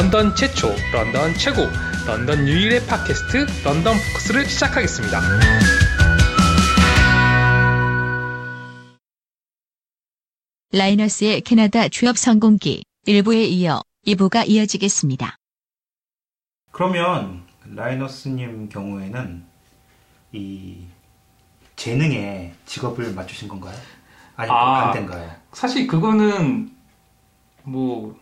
런던 최초, 런던 최고, 런던 유일의 팟캐스트 런던 포커스를 시작하겠습니다. 라이너스의 캐나다 취업 성공기 1부에 이어 2부가 이어지겠습니다. 그러면 라이너스님 경우에는 이 재능에 직업을 맞추신 건가요? 아니면 아. 반대인가요? 사실 그거는 뭐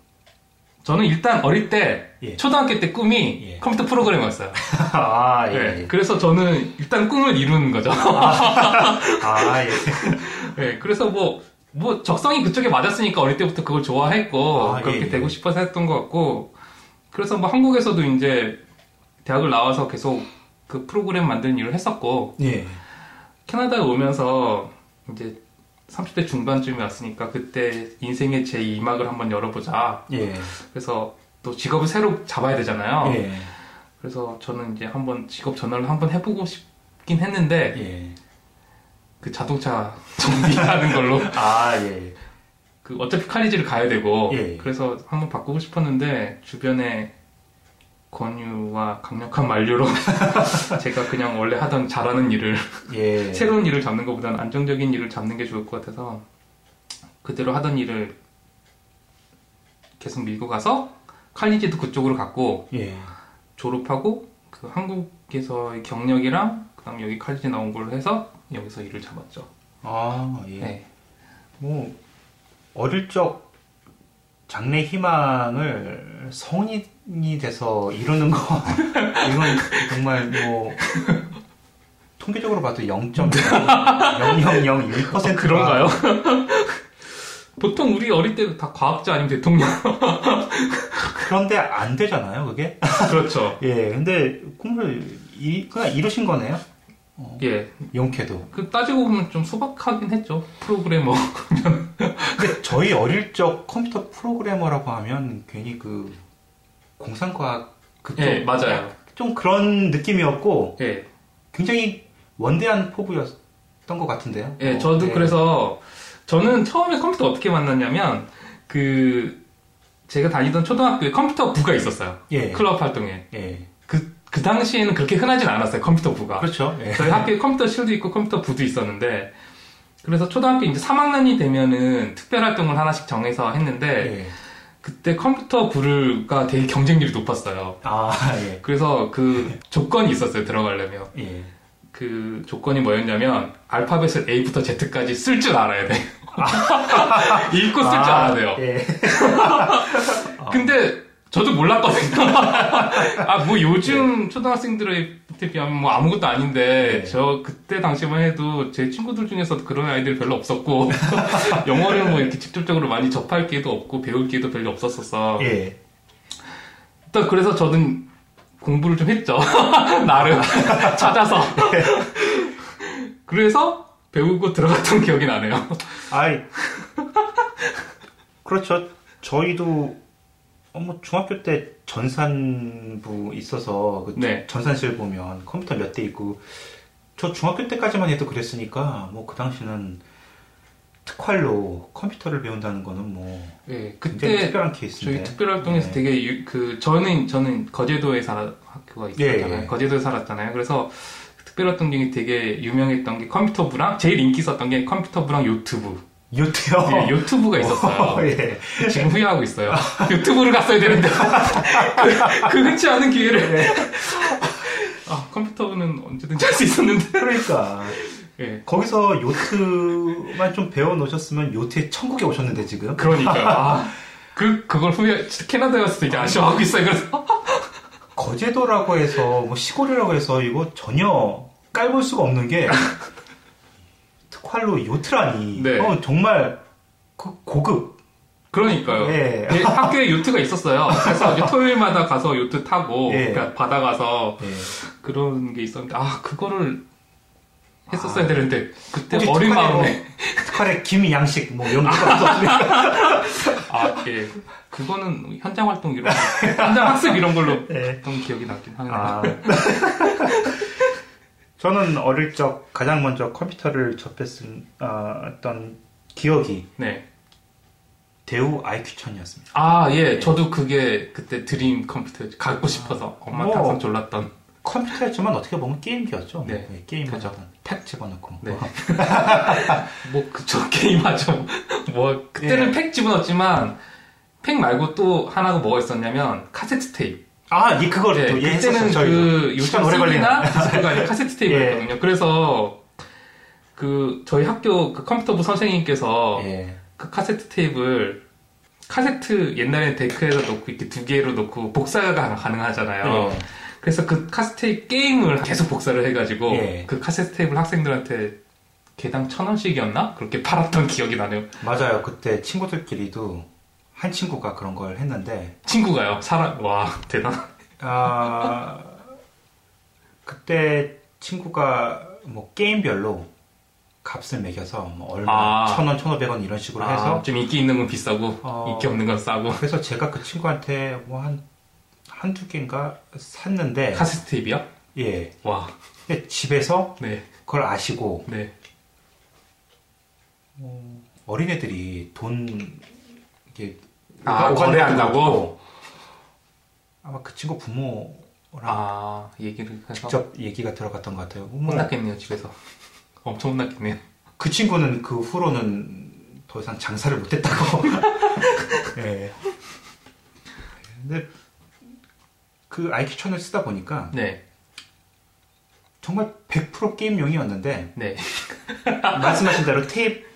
저는 일단 어릴 때 예. 초등학교 때 꿈이 예. 컴퓨터 프로그래머였어요. 아, 예. 네, 그래서 저는 일단 꿈을 이루는 거죠. 아, 예. 네, 그래서 뭐, 뭐, 적성이 그쪽에 맞았으니까 어릴 때부터 그걸 좋아했고, 아, 그렇게 예, 예. 되고 싶어서 했던 것 같고, 그래서 뭐 한국에서도 이제 대학을 나와서 계속 그 프로그램 만드는 일을 했었고, 예. 캐나다에 오면서 이제 30대 중반쯤에 왔으니까 그때 인생의 제2막을 한번 열어보자. 예. 그래서 또 직업을 새로 잡아야 되잖아요. 예. 그래서 저는 이제 한번 직업 전환을 한번 해보고 싶긴 했는데, 예. 그 자동차 정비하는 걸로 아, 예. 그 어차피 칼리지를 가야 되고 예. 그래서 한번 바꾸고 싶었는데 주변에 권유와 강력한 만류로 제가 그냥 원래 하던 잘하는 일을 예. 새로운 일을 잡는 것보다는 안정적인 일을 잡는 게 좋을 것 같아서 그대로 하던 일을 계속 밀고 가서 칼리지도 그쪽으로 갔고 예. 졸업하고 그 한국에서의 경력이랑 그다음 여기 칼리지 나온 걸로 해서 여기서 일을 잡았죠. 아, 예. 네. 뭐, 어릴 적 장래 희망을 성인이 돼서 이루는 거, 이건 정말 뭐, 통계적으로 봐도 0.0001% 그런가요? 보통 우리 어릴 때도 다 과학자 아니면 대통령. 그런데 안 되잖아요, 그게? 그렇죠. 예, 근데 꿈을 이, 그냥 이루신 거네요? 예. 용케도. 그 따지고 보면 좀 소박하긴 했죠. 프로그래머. 근데 저희 어릴 적 컴퓨터 프로그래머라고 하면 괜히 그 공상과학 그쪽 예, 맞아요. 좀 그런 느낌이었고 예. 굉장히 원대한 포부였던 것 같은데요. 예, 어, 저도 예. 그래서 저는 처음에 컴퓨터 어떻게 만났냐면 그 제가 다니던 초등학교에 컴퓨터 부가 있었어요. 예. 클럽 활동에. 예. 그, 그 당시에는 그렇게 흔하진 않았어요. 컴퓨터 부가. 그렇죠. 예. 저희 학교에 컴퓨터 실도 있고 컴퓨터 부도 있었는데 그래서 초등학교 이제 3학년이 되면은 특별 활동을 하나씩 정해서 했는데 예. 그때 컴퓨터 부가 되게 경쟁률이 높았어요. 아, 예. 그래서 그 조건이 있었어요. 들어가려면 예. 그 조건이 뭐였냐면 알파벳을 A부터 Z까지 쓸 줄 알아야 돼. 읽고 쓸줄 아, 알아야 돼요. 예. 근데 저도 몰랐거든요. 아, 뭐 요즘 초등학생들에 비하면 뭐 아무것도 아닌데, 네. 저 그때 당시만 해도 제 친구들 중에서도 그런 아이들이 별로 없었고, 영어를 뭐 이렇게 직접적으로 많이 접할 기회도 없고, 배울 기회도 별로 없었어서. 예. 일단 그래서 저는 공부를 좀 했죠. 나름 찾아서. 그래서 배우고 들어갔던 기억이 나네요. 아이. 그렇죠. 저희도 어, 뭐 중학교 때 전산부 있어서 그 네. 전산실 보면 컴퓨터 몇 대 있고 저 중학교 때까지만 해도 그랬으니까 뭐 그 당시는 특활로 컴퓨터를 배운다는 거는 뭐 네, 그때 특별한 저희 케이스인데 특별 활동에서 네. 되게 유- 그 저는 저는 거제도에 살 학교가 있었잖아요. 예, 예. 거제도에 살았잖아요. 그래서 그 특별 활동 중에 되게 유명했던 게 컴퓨터부랑 제일 인기 있었던 게 컴퓨터부랑 유튜브. 요트요. 예, 유튜브가 있었어요. 예. 지금 후회하고 있어요. 유튜브를 갔어야 되는데 그, 그 흔치 않은 기회를. 예. 아 컴퓨터부는 언제든지 할 수 있었는데. 그러니까 예. 거기서 요트만 좀 배워 놓으셨으면 요트의 천국에 오셨는데 지금 그러니까 아, 그 그걸 후회 캐나다에 왔을 때 이제 아쉬워하고 있어요. 그래서 거제도라고 해서 뭐 시골이라고 해서 이거 전혀 깔볼 수가 없는 게 특활로 요트라니 네. 어, 정말 그 고급 그러니까요. 예. 예, 학교에 요트가 있었어요. 그래서 이제 토요일마다 가서 요트 타고 예. 그러니까 바다 가서 예. 그런 게 있었는데 아 그거를 했었어야 아. 되는데 그때 어린 마음에 뭐, 특활에 김양식 뭐 이런 거 없었습니까? 아 예. 그거는 현장 활동 이런 거, 현장 학습 이런 걸로 예. 했던 기억이 나긴 하네요. 아. 저는 어릴 적 가장 먼저 컴퓨터를 접했던 어, 어떤 기억이 네. 대우 IQ1000이었습니다. 아, 예. 저도 그게 그때 드림 컴퓨터 갖고 싶어서 엄마한테 뭐. 항상 졸랐던. 컴퓨터였지만 어떻게 보면 게임기였죠. 네. 네, 게임 그죠. 하던 팩 집어넣고. 네. 뭐. 뭐, 그저 게임 하죠. 뭐, 그때는 예. 팩 집어넣었지만, 팩 말고 또 하나가 뭐가 있었냐면, 카세트 테이프. 아, 이 그걸 네, 또 예, 그때는. 그 요즘 오래 걸리는. CD나 디스크가 카세트 테이프였거든요. 그래서 그 저희 학교 그 컴퓨터부 선생님께서 예. 그 카세트 테이프를 카세트 옛날엔 데크에다 놓고 이렇게 두 개로 놓고 복사가 가- 가능하잖아요. 예. 그래서 그 카세트 테이프 게임을 계속 복사를 해가지고 예. 그 카세트 테이프를 학생들한테 개당 천 원씩이었나 그렇게 팔았던 기억이 나네요. 맞아요. 그때 친구들끼리도 한 친구가 그런 걸 했는데 친구가요. 사람 와 대단. 아 그때 친구가 뭐 게임별로 값을 매겨서 뭐 얼마 아. 천 원, 천오백 원 이런 식으로 아, 해서 좀 인기 있는 건 비싸고 어. 인기 없는 건 싸고 그래서 제가 그 친구한테 뭐 한 한두 개인가 샀는데 카세트 테이프요? 예 와, 근데 집에서 네, 그걸 아시고 네. 어린애들이 돈 이게 아, 거래한다고? 아마 그 친구 부모랑 아, 얘기를 해서 직접 얘기가 들어갔던 것 같아요. 뭐 혼났겠네요, 집에서. 엄청 혼났겠네요. 그 친구는 그 후로는 더 이상 장사를 못했다고. 예. 근데 그 IQ1000을 쓰다 보니까 네, 정말 100% 게임용이었는데 네. 말씀하신 대로 테이프 또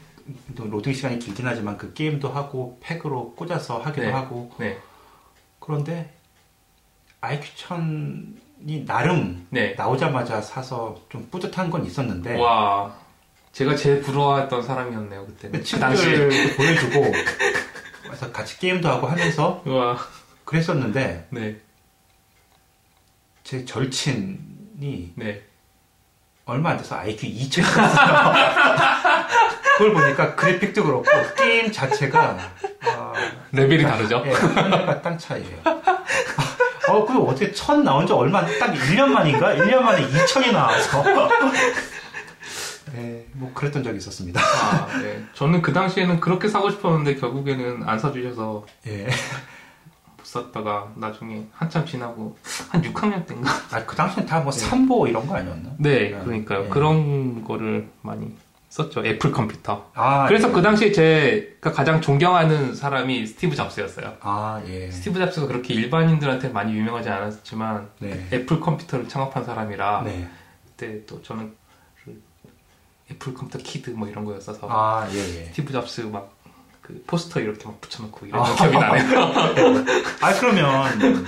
로딩 시간이 길긴 하지만 그 게임도 하고 팩으로 꽂아서 하기도 네. 하고 네, 그런데 IQ1000이 나름 네. 나오자마자 사서 좀 뿌듯한 건 있었는데 와, 제가 제일 부러워했던 사람이었네요, 그때는. 그 그. 친구들 보여주고 그래서 같이 게임도 하고 하면서 와, 그랬었는데 네, 제 절친이 네. 얼마 안 돼서 IQ 2000이었어요. 그걸 보니까 그래픽도 그렇고 게임 자체가 아, 레벨이 다르죠? 예, 하늘과 땅 차이예요. 어, 그 어떻게 천 나온 지 얼마 안- 딱 1년 만인가? 1년 만에 2천이 나와서. 예, 뭐 그랬던 적이 있었습니다. 아, 네. 저는 그 당시에는 그렇게 사고 싶었는데 결국에는 안 사주셔서 예. 못 샀다가 나중에 한참 지나고 한 6학년 때인가? 아, 그 당시엔 다 뭐 네. 삼보 이런 거 아니었나? 네, 네. 그러니까요. 네. 그런 거를 많이 썼죠. 애플 컴퓨터. 아, 그래서 예. 그 당시에 제가 가장 존경하는 사람이 스티브 잡스였어요. 아, 예. 스티브 잡스가 그렇게 일반인들한테 많이 유명하지 않았지만 네. 애플 컴퓨터를 창업한 사람이라 네. 그때 또 저는 그 애플 컴퓨터 kid 뭐 이런 거였어서 아, 예, 예. 스티브 잡스 막 그 포스터 이렇게 막 붙여놓고 이런 아. 기억이 나네요. 아, 그러면,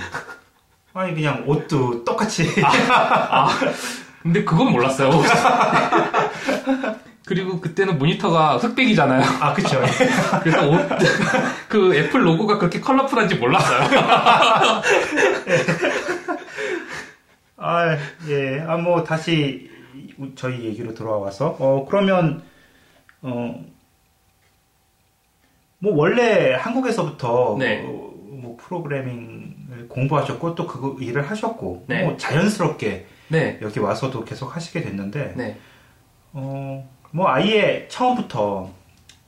아니, 그냥 옷도 똑같이. 근데 그건 몰랐어요. 그리고 그때는 모니터가 흑백이잖아요. 아, 그쵸. 그래서 옷, 그 애플 로고가 그렇게 컬러풀한지 몰랐어요. 아, 예. 아, 뭐, 다시 저희 얘기로 돌아와서. 어, 그러면, 어, 뭐, 원래 한국에서부터 네. 어, 뭐, 프로그래밍을 공부하셨고, 또 그거 일을 하셨고, 네. 뭐, 자연스럽게 네, 여기 와서도 계속 하시게 됐는데, 네, 어, 뭐, 아예 처음부터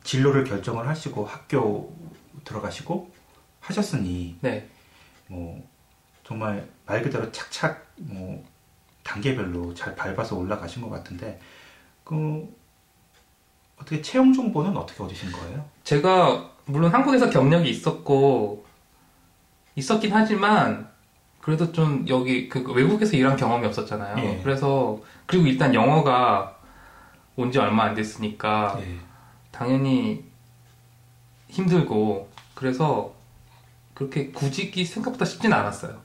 진로를 결정을 하시고 학교 들어가시고 하셨으니, 네. 뭐 정말 말 그대로 착착 뭐 단계별로 잘 밟아서 올라가신 것 같은데 그 어떻게 채용 정보는 어떻게 얻으신 거예요? 제가 물론 한국에서 경력이 있었고 있었긴 하지만 그래도 좀 여기 그 외국에서 일한 경험이 없었잖아요. 예. 그래서 그리고 일단 영어가 온 지 얼마 안 됐으니까 예. 당연히 힘들고 그래서 그렇게 구직이 생각보다 쉽진 않았어요.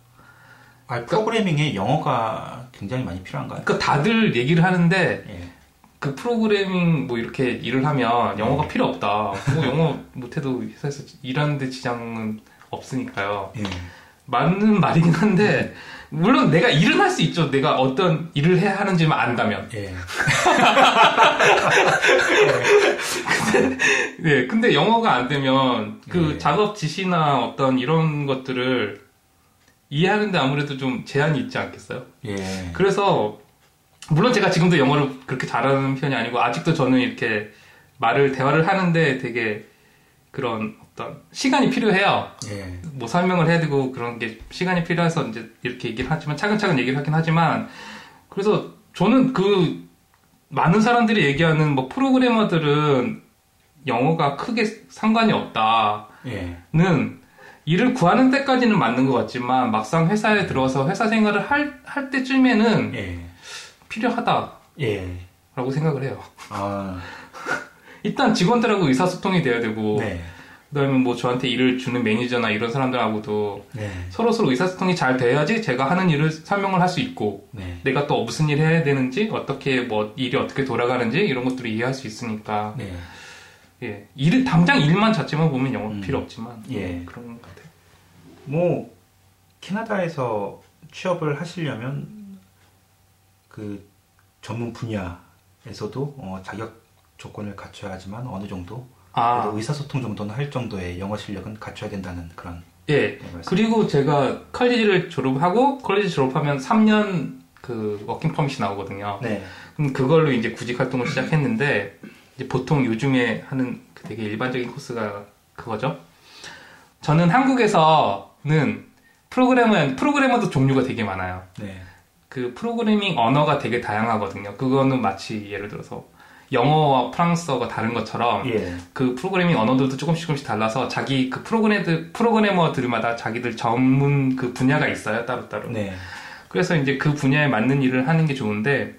아 프로그래밍에 영어가 굉장히 많이 필요한가요? 그러니까 다들 얘기를 하는데 예. 그 프로그래밍 뭐 이렇게 일을 하면 영어가 필요 없다. 뭐 영어 못해도 회사에서 일하는데 지장은 없으니까요. 예. 맞는 말이긴 한데 물론 내가 일은 할 수 있죠. 내가 어떤 일을 해야 하는지만 안다면. 예. 네, 근데 영어가 안 되면 그 예. 작업 지시나 어떤 이런 것들을 이해하는데 아무래도 좀 제한이 있지 않겠어요? 예. 그래서 물론 제가 지금도 영어를 그렇게 잘하는 편이 아니고 아직도 저는 이렇게 말을 대화를 하는데 되게 그런 어떤 시간이 필요해요. 예. 뭐 설명을 해야 되고 그런 게 시간이 필요해서 이제 이렇게 얘기를 하지만 차근차근 얘기를 하긴 하지만 그래서 저는 그 많은 사람들이 얘기하는 뭐 프로그래머들은 영어가 크게 상관이 없다는 예. 일을 구하는 때까지는 맞는 것 같지만 막상 회사에 들어와서 회사 생활을 할, 할 때쯤에는 예. 필요하다라고 예. 생각을 해요. 아, 일단 직원들하고 의사소통이 돼야 되고 네. 그다음에 뭐 저한테 일을 주는 매니저나 이런 사람들하고도 네. 서로 서로 의사소통이 잘 돼야지 제가 하는 일을 설명을 할 수 있고 네. 내가 또 무슨 일 해야 되는지 어떻게 뭐 일이 어떻게 돌아가는지 이런 것들을 이해할 수 있으니까 네. 예 일, 당장 일만 자체만 보면 영어 음. 필요 없지만 예. 그런 것 같아요. 뭐 캐나다에서 취업을 하시려면 그 전문 분야에서도 어, 자격 조건을 갖춰야 하지만 어느 정도 아 의사소통 정도는 할 정도의 영어 실력은 갖춰야 된다는 그런 예. 네, 말씀. 그리고 제가 college를 졸업하고 college 졸업하면 3년 그 working permit이 나오거든요. 네. 그럼 그걸로 이제 구직 활동을 시작했는데 이제 보통 요즘에 하는 그 되게 일반적인 코스가 그거죠. 저는 한국에서는 프로그래머 프로그래머도 종류가 되게 많아요. 네. 그 프로그래밍 언어가 되게 다양하거든요. 그거는 마치 예를 들어서 영어와 프랑스어가 다른 것처럼 예. 그 프로그래밍 언어들도 조금씩 조금씩 달라서 자기 그 프로그래머들 프로그래머들마다 자기들 전문 그 분야가 있어요 따로따로. 네. 그래서 이제 그 분야에 맞는 일을 하는 게 좋은데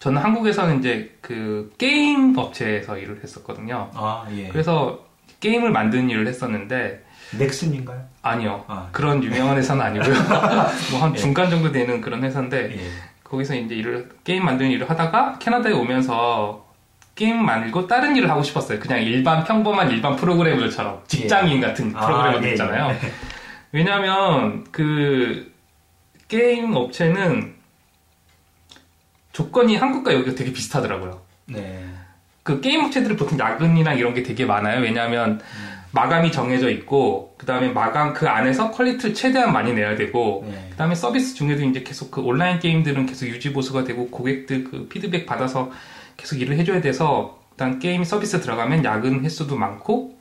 저는 한국에서는 이제 그 게임 업체에서 일을 했었거든요. 아, 예. 그래서 게임을 만드는 일을 했었는데 넥슨인가요? 아니요. 아, 그런 유명한 회사는 아니고요. 뭐한 예. 중간 정도 되는 그런 회사인데 예. 거기서 이제 일을 게임 만드는 일을 하다가 캐나다에 오면서 게임 말고 다른 일을 하고 싶었어요. 그냥 일반 평범한 일반 프로그래머들처럼 직장인 같은 아, 프로그래머들 예, 예. 있잖아요. 왜냐하면 그 게임 업체는 조건이 한국과 여기가 되게 비슷하더라고요. 네. 그 게임 업체들은 보통 야근이나 이런 게 되게 많아요. 왜냐하면 마감이 정해져 있고 그 다음에 마감 그 안에서 quality를 최대한 많이 내야 되고 네. 그 다음에 서비스 중에도 이제 계속 그 온라인 게임들은 계속 유지 보수가 되고 고객들 그 피드백 받아서 계속 일을 해줘야 돼서 일단 게임 서비스 들어가면 야근 횟수도 많고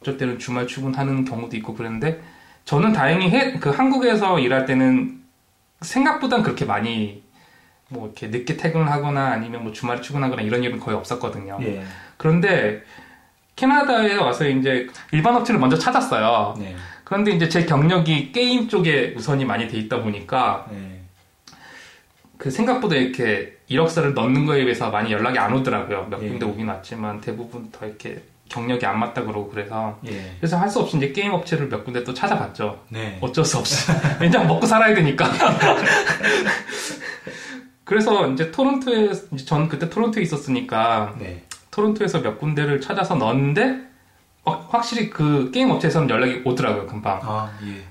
어쩔 때는 주말 출근하는 경우도 있고 그런데 저는 다행히 해, 그 한국에서 일할 때는 생각보단 그렇게 많이 뭐 이렇게 늦게 퇴근을 하거나 아니면 뭐 주말에 출근하거나 이런 일은 거의 없었거든요. 예. 그런데 캐나다에 와서 이제 일반 업체를 먼저 찾았어요. 네. 그런데 이제 제 경력이 게임 쪽에 우선이 많이 돼 있다 보니까 네. 그 생각보다 이렇게 이력서를 넣는 거에 비해서 많이 연락이 안 오더라고요. 몇 예. 군데 오긴 왔지만 대부분 더 이렇게 경력이 안 맞다 그러고 그래서 예. 그래서 할 수 없이 이제 게임 업체를 몇 군데 또 찾아봤죠. 네. 어쩔 수 없이. 왜냐면 먹고 살아야 되니까. 그래서 이제 토론토에, 전 그때 토론토에 있었으니까 네. 토론토에서 몇 군데를 찾아서 넣었는데 어, 확실히 그 게임 업체에서는 연락이 오더라고요, 금방. 아, 예.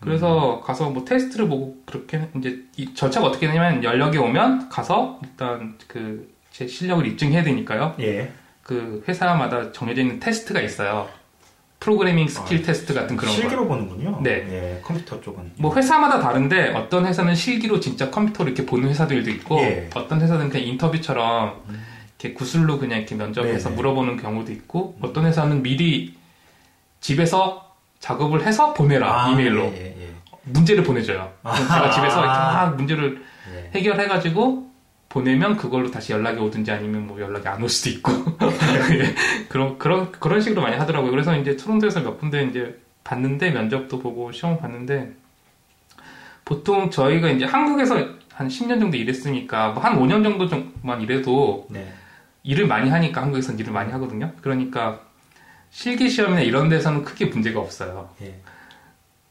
그래서 가서 뭐 테스트를 보고 그렇게 이제 이 절차가 어떻게 되냐면 연락이 오면 가서 일단 그 제 실력을 입증해야 되니까요. 예. 그 회사마다 정해져 있는 테스트가 있어요. 프로그래밍 스킬 테스트 같은 그런 거. 실기로 보는군요. 네. 예. 컴퓨터 쪽은. 뭐 회사마다 다른데 어떤 회사는 실기로 진짜 컴퓨터로 이렇게 보는 회사들도 있고 예. 어떤 회사는 그냥 인터뷰처럼 이렇게 구술로 그냥 이렇게 면접해서 네네. 물어보는 경우도 있고 어떤 회사는 미리 집에서 작업을 해서 보내라 아, 이메일로 예, 예, 예. 문제를 보내줘요. 그럼 제가 집에서 이렇게 막 문제를 예. 해결해가지고 보내면 그걸로 다시 연락이 오든지 아니면 뭐 연락이 안 올 수도 있고 예, 그런 그런 그런 식으로 많이 하더라고요. 그래서 이제 토론토에서 몇 군데 이제 봤는데 면접도 보고 시험 봤는데 보통 저희가 이제 한국에서 한 10년 정도 일했으니까 뭐 한 5년 정도 정도만 일해도 네. 일을 많이 하니까 한국에서는 일을 많이 하거든요. 그러니까 실기 시험이나 이런 데서는 크게 문제가 없어요. 예.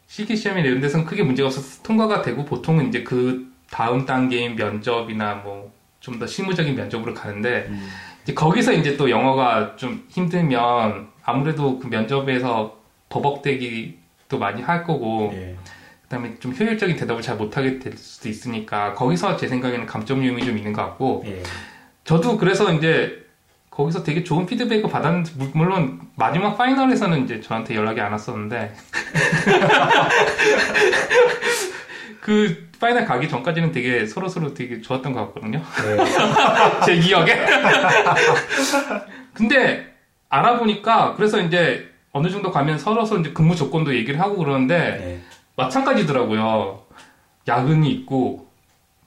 실기 시험이나 이런 데서는 크게 문제가 없어서 통과가 되고 보통은 이제 그 다음 단계인 면접이나 뭐 좀 더 실무적인 면접으로 가는데 음. 이제 거기서 이제 또 영어가 좀 힘들면 아무래도 그 면접에서 버벅대기도 많이 할 거고 예. 그다음에 좀 효율적인 대답을 잘 못하게 될 수도 있으니까 거기서 제 생각에는 감점유음이 좀 있는 것 같고 예. 저도 그래서 이제 거기서 되게 좋은 피드백을 받았는데 물- 물론 마지막 파이널에서는 이제 저한테 연락이 안 왔었는데 그 파이널 가기 전까지는 되게 서로 서로 되게 좋았던 것 같거든요. 예. 제 기억에. 근데 알아보니까 그래서 이제 어느 정도 가면 서러서 이제 근무 조건도 얘기를 하고 그러는데 네. 마찬가지더라고요. 야근이 있고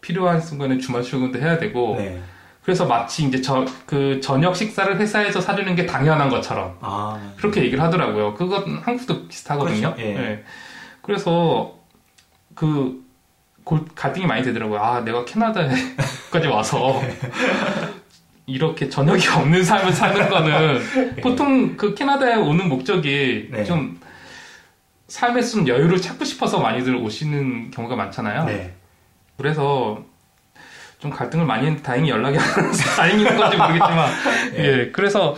필요한 순간에 주말 출근도 해야 되고 네. 그래서 마치 이제 저 그 저녁 식사를 회사에서 사주는 게 당연한 것처럼 아, 그렇게 얘기를 하더라고요. 그건 한국도 비슷하거든요. 그렇죠. 예. 예. 그래서 그 골- 갈등이 많이 되더라고요. 아, 내가 캐나다에까지 와서 이렇게 저녁이 없는 삶을 사는 거는 보통 그 캐나다에 오는 목적이 네. 좀 삶에 좀 여유를 찾고 싶어서 많이들 오시는 경우가 많잖아요. 네. 그래서 좀 갈등을 많이 했는데 다행히 연락이 안 와서 다행인 건지 모르겠지만 예 그래서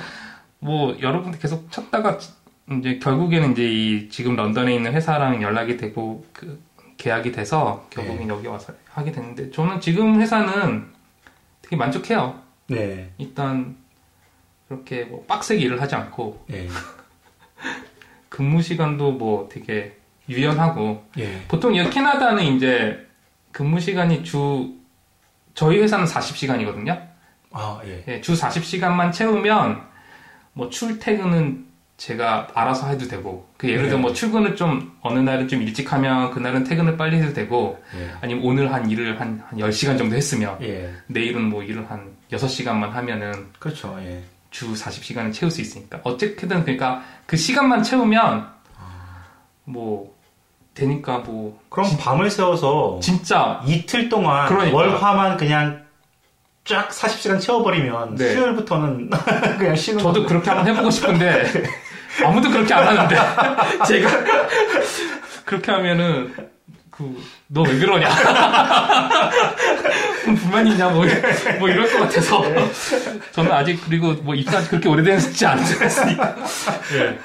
뭐 여러분들 계속 찾다가 이제 결국에는 이제 이 지금 런던에 있는 회사랑 연락이 되고 그 계약이 돼서 결국엔 여기 와서 하게 됐는데 저는 지금 회사는 되게 만족해요 네. 일단 그렇게 뭐 빡세게 일을 하지 않고 예. 근무 시간도 뭐 되게 유연하고 예. 보통 이 캐나다는 이제 근무 시간이 주 저희 회사는 40시간이거든요. 아, 예. 주 40시간만 채우면 뭐 출퇴근은 제가 알아서 해도 되고 그 예를 들어 네. 뭐 출근을 좀 어느 날은 좀 일찍 하면 그날은 퇴근을 빨리 해도 되고 예. 아니면 오늘 한 일을 한, 한 10시간 정도 했으면 예. 내일은 뭐 일을 한 6시간만 하면은 그렇죠. 예. 주 40시간을 채울 수 있으니까 어쨌든 그러니까 그 시간만 채우면 뭐 되니까 뭐 그럼 밤을 새워서 진짜 이틀 동안 그러니까. 월화만 그냥 쫙 40시간 채워버리면 네. 수요일부터는 그냥 쉬는 저도 거. 그렇게 한번 해보고 싶은데 아무도 그렇게 안 하는데 제가 그렇게 하면은 그 너 왜 그러냐 불만 있냐 뭐, 뭐 이럴 것 같아서 저는 아직 그리고 뭐 입사한 지 그렇게 오래되지 않았으니까 예.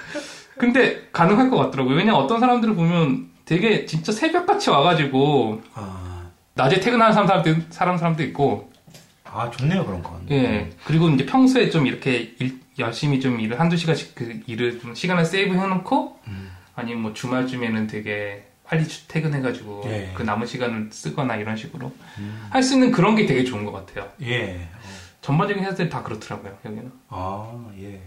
근데 가능할 것 같더라고요 왜냐 면 어떤 사람들을 보면 되게 진짜 새벽같이 와가지고 아, 낮에 퇴근하는 사람도 사람 사람도 있고 아 좋네요 그런 건. 예. 그리고 이제 평소에 좀 이렇게 일- 열심히 좀 일을 한두 시간씩 그 일을 좀 시간을 세이브 해놓고 음. 아니면 뭐 주말쯤에는 되게 빨리 주- 퇴근해가지고 예. 그 남은 시간을 쓰거나 이런 식으로 음. 할수 있는 그런 게 되게 좋은 것 같아요. 예. 전반적인 회사들이 다 그렇더라고요, 여기는. 아, 예.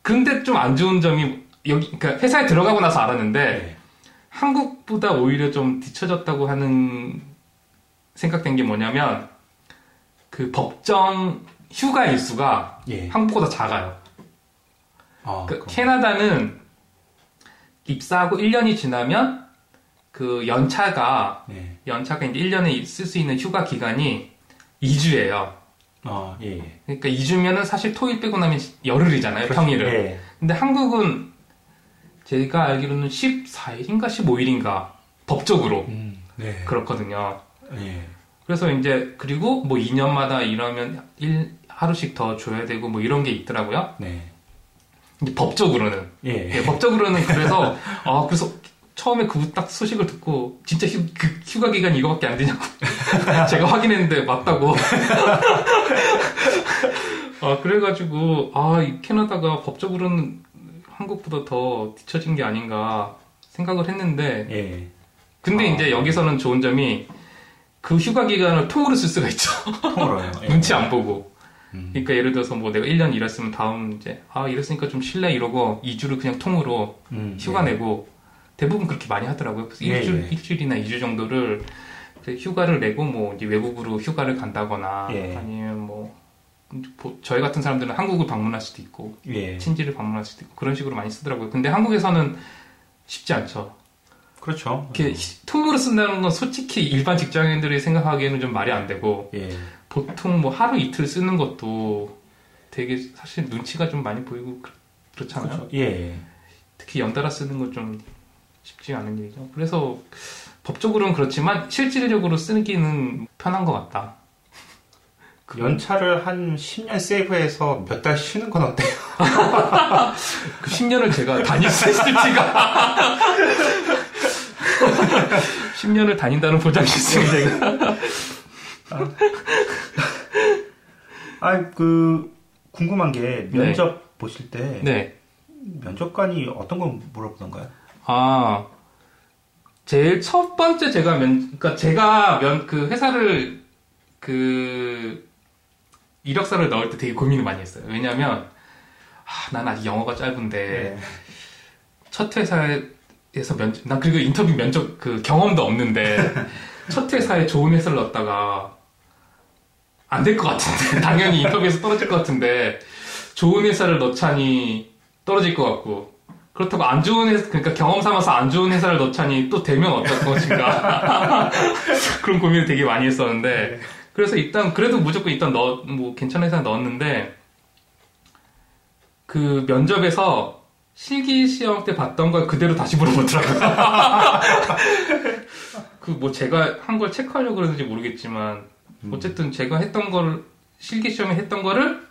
근데 좀 안 좋은 점이 여기, 그러니까 회사에 들어가고 나서 알았는데 예. 한국보다 오히려 좀 뒤처졌다고 하는 생각된 게 뭐냐면 그 법정 휴가 일수가 예. 한국보다 작아요. 아, 그. 캐나다는 입사하고 1년이 지나면 그 연차가 예. 연차가 이제 1년에 쓸 수 있는 휴가 기간이 2주예요. 아, 예. 예. 그러니까 2주면은 사실 토일 빼고 나면 열흘이잖아요, 평일은. 예. 근데 한국은 제가 알기로는 14일인가 15일인가 법적으로 음, 네. 그렇거든요. 예. 그래서 이제 그리고 뭐 2년마다 일하면 일 하루씩 더 줘야 되고 뭐 이런 게 있더라고요. 네. 법적으로는 예. 예, 법적으로는 그래서 아 그래서 처음에 그 딱 소식을 듣고 진짜 휴, 그 휴가 기간이 이거밖에 안 되냐고 제가 확인했는데 맞다고 아 그래가지고 아이 캐나다가 법적으로는 한국보다 더 뒤처진 게 아닌가 생각을 했는데 예. 근데 아. 이제 여기서는 좋은 점이 그 휴가 기간을 통으로 쓸 수가 있죠 통으로요. 예. 눈치 안 보고 음. 그러니까 예를 들어서 뭐 내가 1년 일했으면 다음 이제 아 일했으니까 좀 쉴래 이러고 2주를 그냥 통으로 음, 휴가 예. 내고 대부분 그렇게 많이 하더라고요. 그래서 예, 일주일, 예. 일주일이나 2주 정도를 그 휴가를 내고 뭐 이제 외국으로 휴가를 간다거나 예. 아니면 뭐 보- 저희 같은 사람들은 한국을 방문할 수도 있고 예. 친지를 방문할 수도 있고 그런 식으로 많이 쓰더라고요. 근데 한국에서는 쉽지 않죠. 그렇죠. 이렇게 히- 통으로 쓴다는 건 솔직히 일반 직장인들이 생각하기에는 좀 말이 안 되고 예. 보통 뭐 하루 이틀 쓰는 것도 되게 사실 눈치가 좀 많이 보이고 그- 그렇잖아요. 그렇죠. 예. 특히 연달아 쓰는 건 좀 쉽지 않은 일이죠. 그래서 법적으로는 그렇지만 실질적으로 쓰기는 편한 것 같다. 그 연차를 한 10년 세이브해서 몇 달 쉬는 건 어때요? 그 10년을 제가 다닐 수 있을지가 10년을 다닌다는 보장이 있으면 제가 아, 그 궁금한 게 면접 보실 때 네. 면접관이 어떤 걸 물어보던가요? 아 제일 첫 번째 제가 면 그러니까 제가 면 그 회사를 그 이력서를 넣을 때 되게 고민을 많이 했어요. 왜냐하면 아, 난 아직 영어가 짧은데 네. 첫 회사에서 면접, 난 그리고 인터뷰 면접 그 경험도 없는데 첫 회사에 좋은 회사를 넣었다가 안 될 것 같은데 당연히 인터뷰에서 떨어질 것 같은데 좋은 회사를 넣자니 떨어질 것 같고 그렇다고 안 좋은 회사 그러니까 경험 삼아서 안 좋은 회사를 넣자니 또 되면 어떨 것인가 그런 고민을 되게 많이 했었는데 그래서 일단 그래도 무조건 일단 넣 뭐 괜찮은 회사 넣었는데 그 면접에서 실기 시험 때 봤던 걸 그대로 다시 물어보더라고요. 그 뭐 제가 한 걸 체크하려고 그러는지 모르겠지만 음. 어쨌든 제가 했던 걸 실기 시험에 했던 거를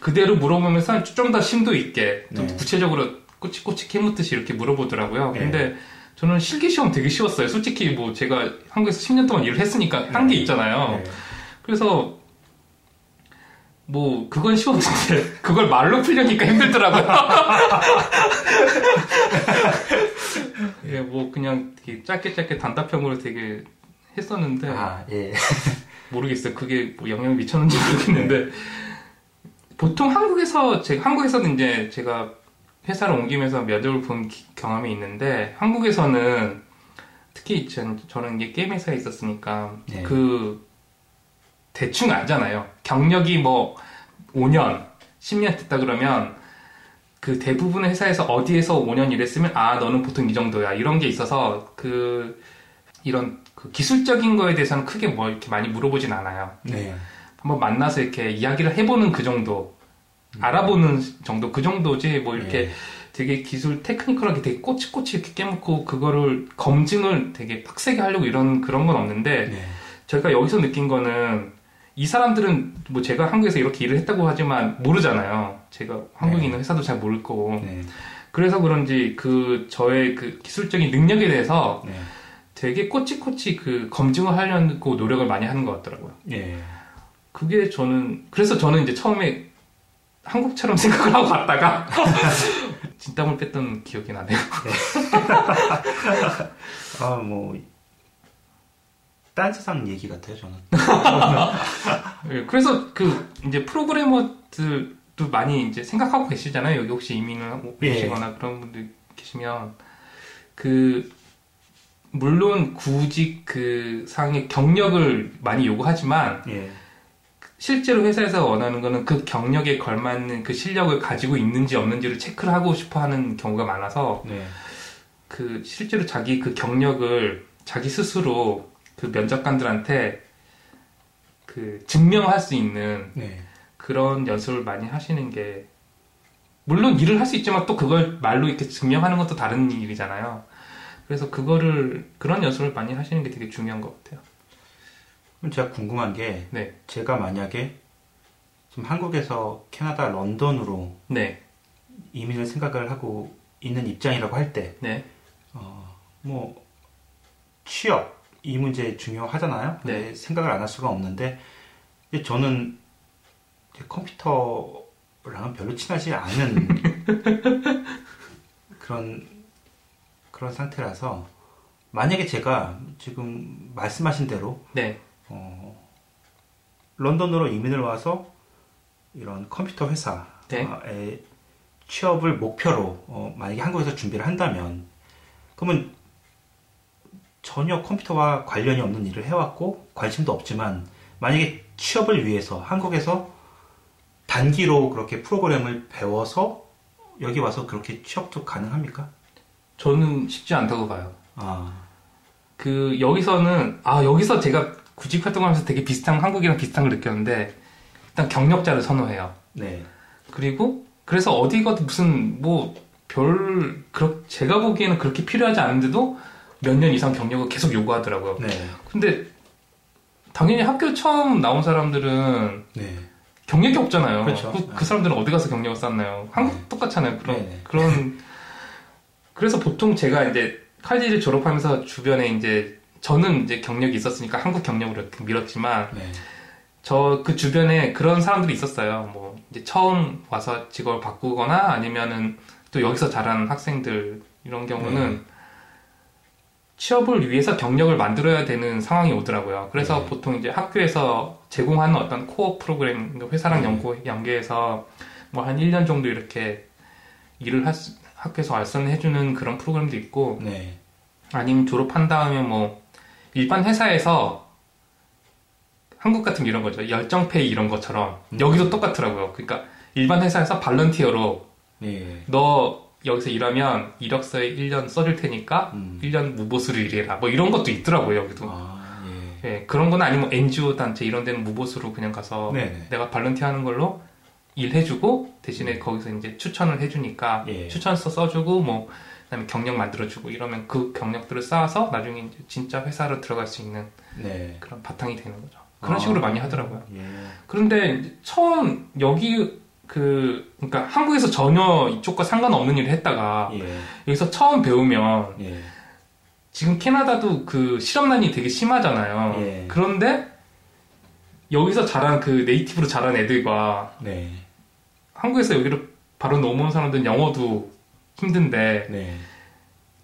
그대로 물어보면서 좀 더 심도 있게 좀 네. 구체적으로 꼬치꼬치 캐묻듯이 이렇게 물어보더라고요. 네. 근데 저는 실기 시험 되게 쉬웠어요. 솔직히 뭐 제가 한국에서 10년 동안 일을 했으니까 한게 있잖아요. 네. 그래서 뭐 그건 쉬웠는데 그걸 말로 풀려니까 힘들더라고요. 예, 뭐 그냥 되게 짧게 짧게 단답형으로 되게 했었는데 아, 예. 모르겠어요. 그게 뭐 영향을 미쳤는지 모르겠는데 보통 한국에서 제가 한국에서는 이제 제가 회사를 옮기면서 면접을 본 기- 경험이 있는데 한국에서는 특히 전, 저는 이게 게임 회사에 있었으니까 네. 그 대충 알잖아요. 경력이 뭐 5년, 10년 됐다 그러면 그 대부분의 회사에서 어디에서 5년 일했으면 아 너는 보통 이 정도야 이런 게 있어서 그 이런 그 기술적인 거에 대해서는 크게 뭐 이렇게 많이 물어보진 않아요. 네. 한번 만나서 이렇게 이야기를 해보는 그 정도, 알아보는 정도 그 정도지 뭐 이렇게 네. 되게 기술 테크니컬하게 되게 꼬치꼬치 이렇게 깨묻고 그거를 검증을 되게 빡세게 하려고 이런 그런 건 없는데 네. 저희가 여기서 느낀 거는 이 사람들은 뭐 제가 한국에서 이렇게 일을 했다고 하지만 모르잖아요. 제가 한국에 네. 있는 회사도 잘 모를 거고 네. 그래서 그런지 그 저의 그 기술적인 능력에 대해서 네. 되게 꼬치꼬치 그 검증을 하려고 노력을 많이 하는 것 같더라고요. 예. 그게 저는 그래서 저는 이제 처음에 한국처럼 생각을 하고 갔다가 진땀을 뺐던 기억이 나네요. 아, 뭐, 딴 세상 얘기 같아요, 저는. 예, 그래서 그 이제 프로그래머들도 많이 이제 생각하고 계시잖아요. 여기 혹시 이민을 하고 예. 계시거나 그런 분들 계시면 그 물론 구직 그 상의 경력을 많이 요구하지만 예. 실제로 회사에서 원하는 거는 그 경력에 걸맞는 그 실력을 가지고 있는지 없는지를 체크를 하고 싶어 하는 경우가 많아서 네. 그 실제로 자기 그 경력을 자기 스스로 그 면접관들한테 그 증명할 수 있는 네. 그런 연습을 많이 하시는 게 물론 일을 할 수 있지만 또 그걸 말로 이렇게 증명하는 것도 다른 일이잖아요. 그래서 그거를 그런 연습을 많이 하시는 게 되게 중요한 것 같아요. 그럼 제가 궁금한 게, 네, 제가 만약에 지금 한국에서 캐나다 런던으로 네, 이민을 생각을 하고 있는 입장이라고 할 때, 네, 어, 뭐, 취업, 이 문제 중요하잖아요. 네. 근데 생각을 안 할 수가 없는데, 저는 컴퓨터랑은 별로 친하지 않은 그런, 그런 상태라서, 만약에 제가 지금 말씀하신 대로, 네, 어, 런던으로 이민을 와서 이런 컴퓨터 회사에 네. 취업을 목표로 어, 만약에 한국에서 준비를 한다면 그러면 전혀 컴퓨터와 관련이 없는 일을 해왔고 관심도 없지만 만약에 취업을 위해서 한국에서 단기로 그렇게 프로그램을 배워서 여기 와서 그렇게 취업도 가능합니까? 저는 쉽지 않다고 봐요. 아, 그 여기서는 아 여기서 제가 구직 활동하면서 되게 비슷한 한국이랑 비슷한 걸 느꼈는데 일단 경력자를 선호해요. 네, 그리고 그래서 어디 가도 무슨 뭐 별 그렇 제가 보기에는 그렇게 필요하지 않은데도 몇 년 이상 경력을 계속 요구하더라고요. 네, 근데 당연히 학교 처음 나온 사람들은 네, 경력이 없잖아요. 그렇죠. 그, 그 사람들은 어디 가서 경력을 쌓나요? 한국 똑같잖아요. 그런 네, 네. 그런 그래서 보통 제가 이제 칼리를 졸업하면서 주변에 이제 저는 이제 경력이 있었으니까 한국 경력으로 밀었지만 네, 저그 주변에 그런 사람들이 있었어요. 뭐 이제 처음 와서 직업을 바꾸거나 아니면은 또 여기서 자란 학생들 이런 경우는 네. 취업을 위해서 경력을 만들어야 되는 상황이 오더라고요. 그래서 네. 보통 이제 학교에서 제공하는 어떤 코어 프로그램 회사랑 네. 연구, 연계해서 뭐 한 1년 정도 이렇게 일을 할 수- 학교에서 알선해주는 그런 프로그램도 있고 네. 아니면 졸업한 다음에 뭐 일반 회사에서 한국 같은 이런 거죠 열정페이 이런 것처럼 음. 여기도 똑같더라고요 그러니까 일반 회사에서 발런티어로 예. 너 여기서 일하면 이력서에 1년 써줄 테니까 음. 1년 무보수로 일해라 뭐 이런 것도 있더라고요 여기도 아, 예. 예, 그런 거는 아니면 NGO 단체 이런 데는 무보수로 그냥 가서 네네. 내가 발런티 하는 걸로 일해주고 대신에 거기서 이제 추천을 해주니까 예. 추천서 써주고 뭐 그다음에 경력 만들어주고 이러면 그 경력들을 쌓아서 나중에 이제 진짜 회사로 들어갈 수 있는 네. 그런 바탕이 되는 거죠. 그런 아. 식으로 많이 하더라고요. 예. 그런데 처음 여기 그 그러니까 한국에서 전혀 이쪽과 상관없는 일을 했다가 예. 여기서 처음 배우면 예. 지금 캐나다도 그 실업난이 되게 심하잖아요. 예. 그런데 여기서 자란 그 네이티브로 자란 애들과 네. 한국에서 여기로 바로 넘어온 사람들은 영어도 힘든데 네.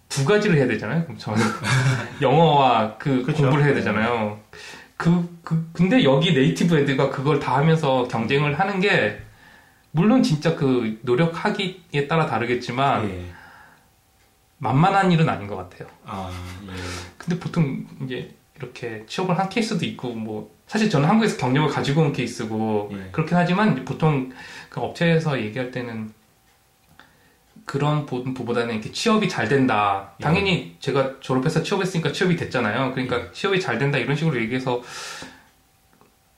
두 가지를 해야 되잖아요. 그럼 저는 영어와 그 그쵸. 공부를 해야 되잖아요. 그, 그 근데 여기 네이티브 애들과 그걸 다 하면서 경쟁을 하는 게 물론 진짜 그 노력하기에 따라 다르겠지만 예. 만만한 일은 아닌 것 같아요. 아, 예. 근데 보통 이제 이렇게 취업을 한 케이스도 있고 뭐 사실 저는 한국에서 경력을 가지고 온 케이스고 예. 그렇긴 하지만 보통 그 업체에서 얘기할 때는 그런 부- 부분보다는 이렇게 취업이 잘 된다. 예. 당연히 제가 졸업해서 취업했으니까 취업이 됐잖아요. 그러니까 취업이 잘 된다 이런 식으로 얘기해서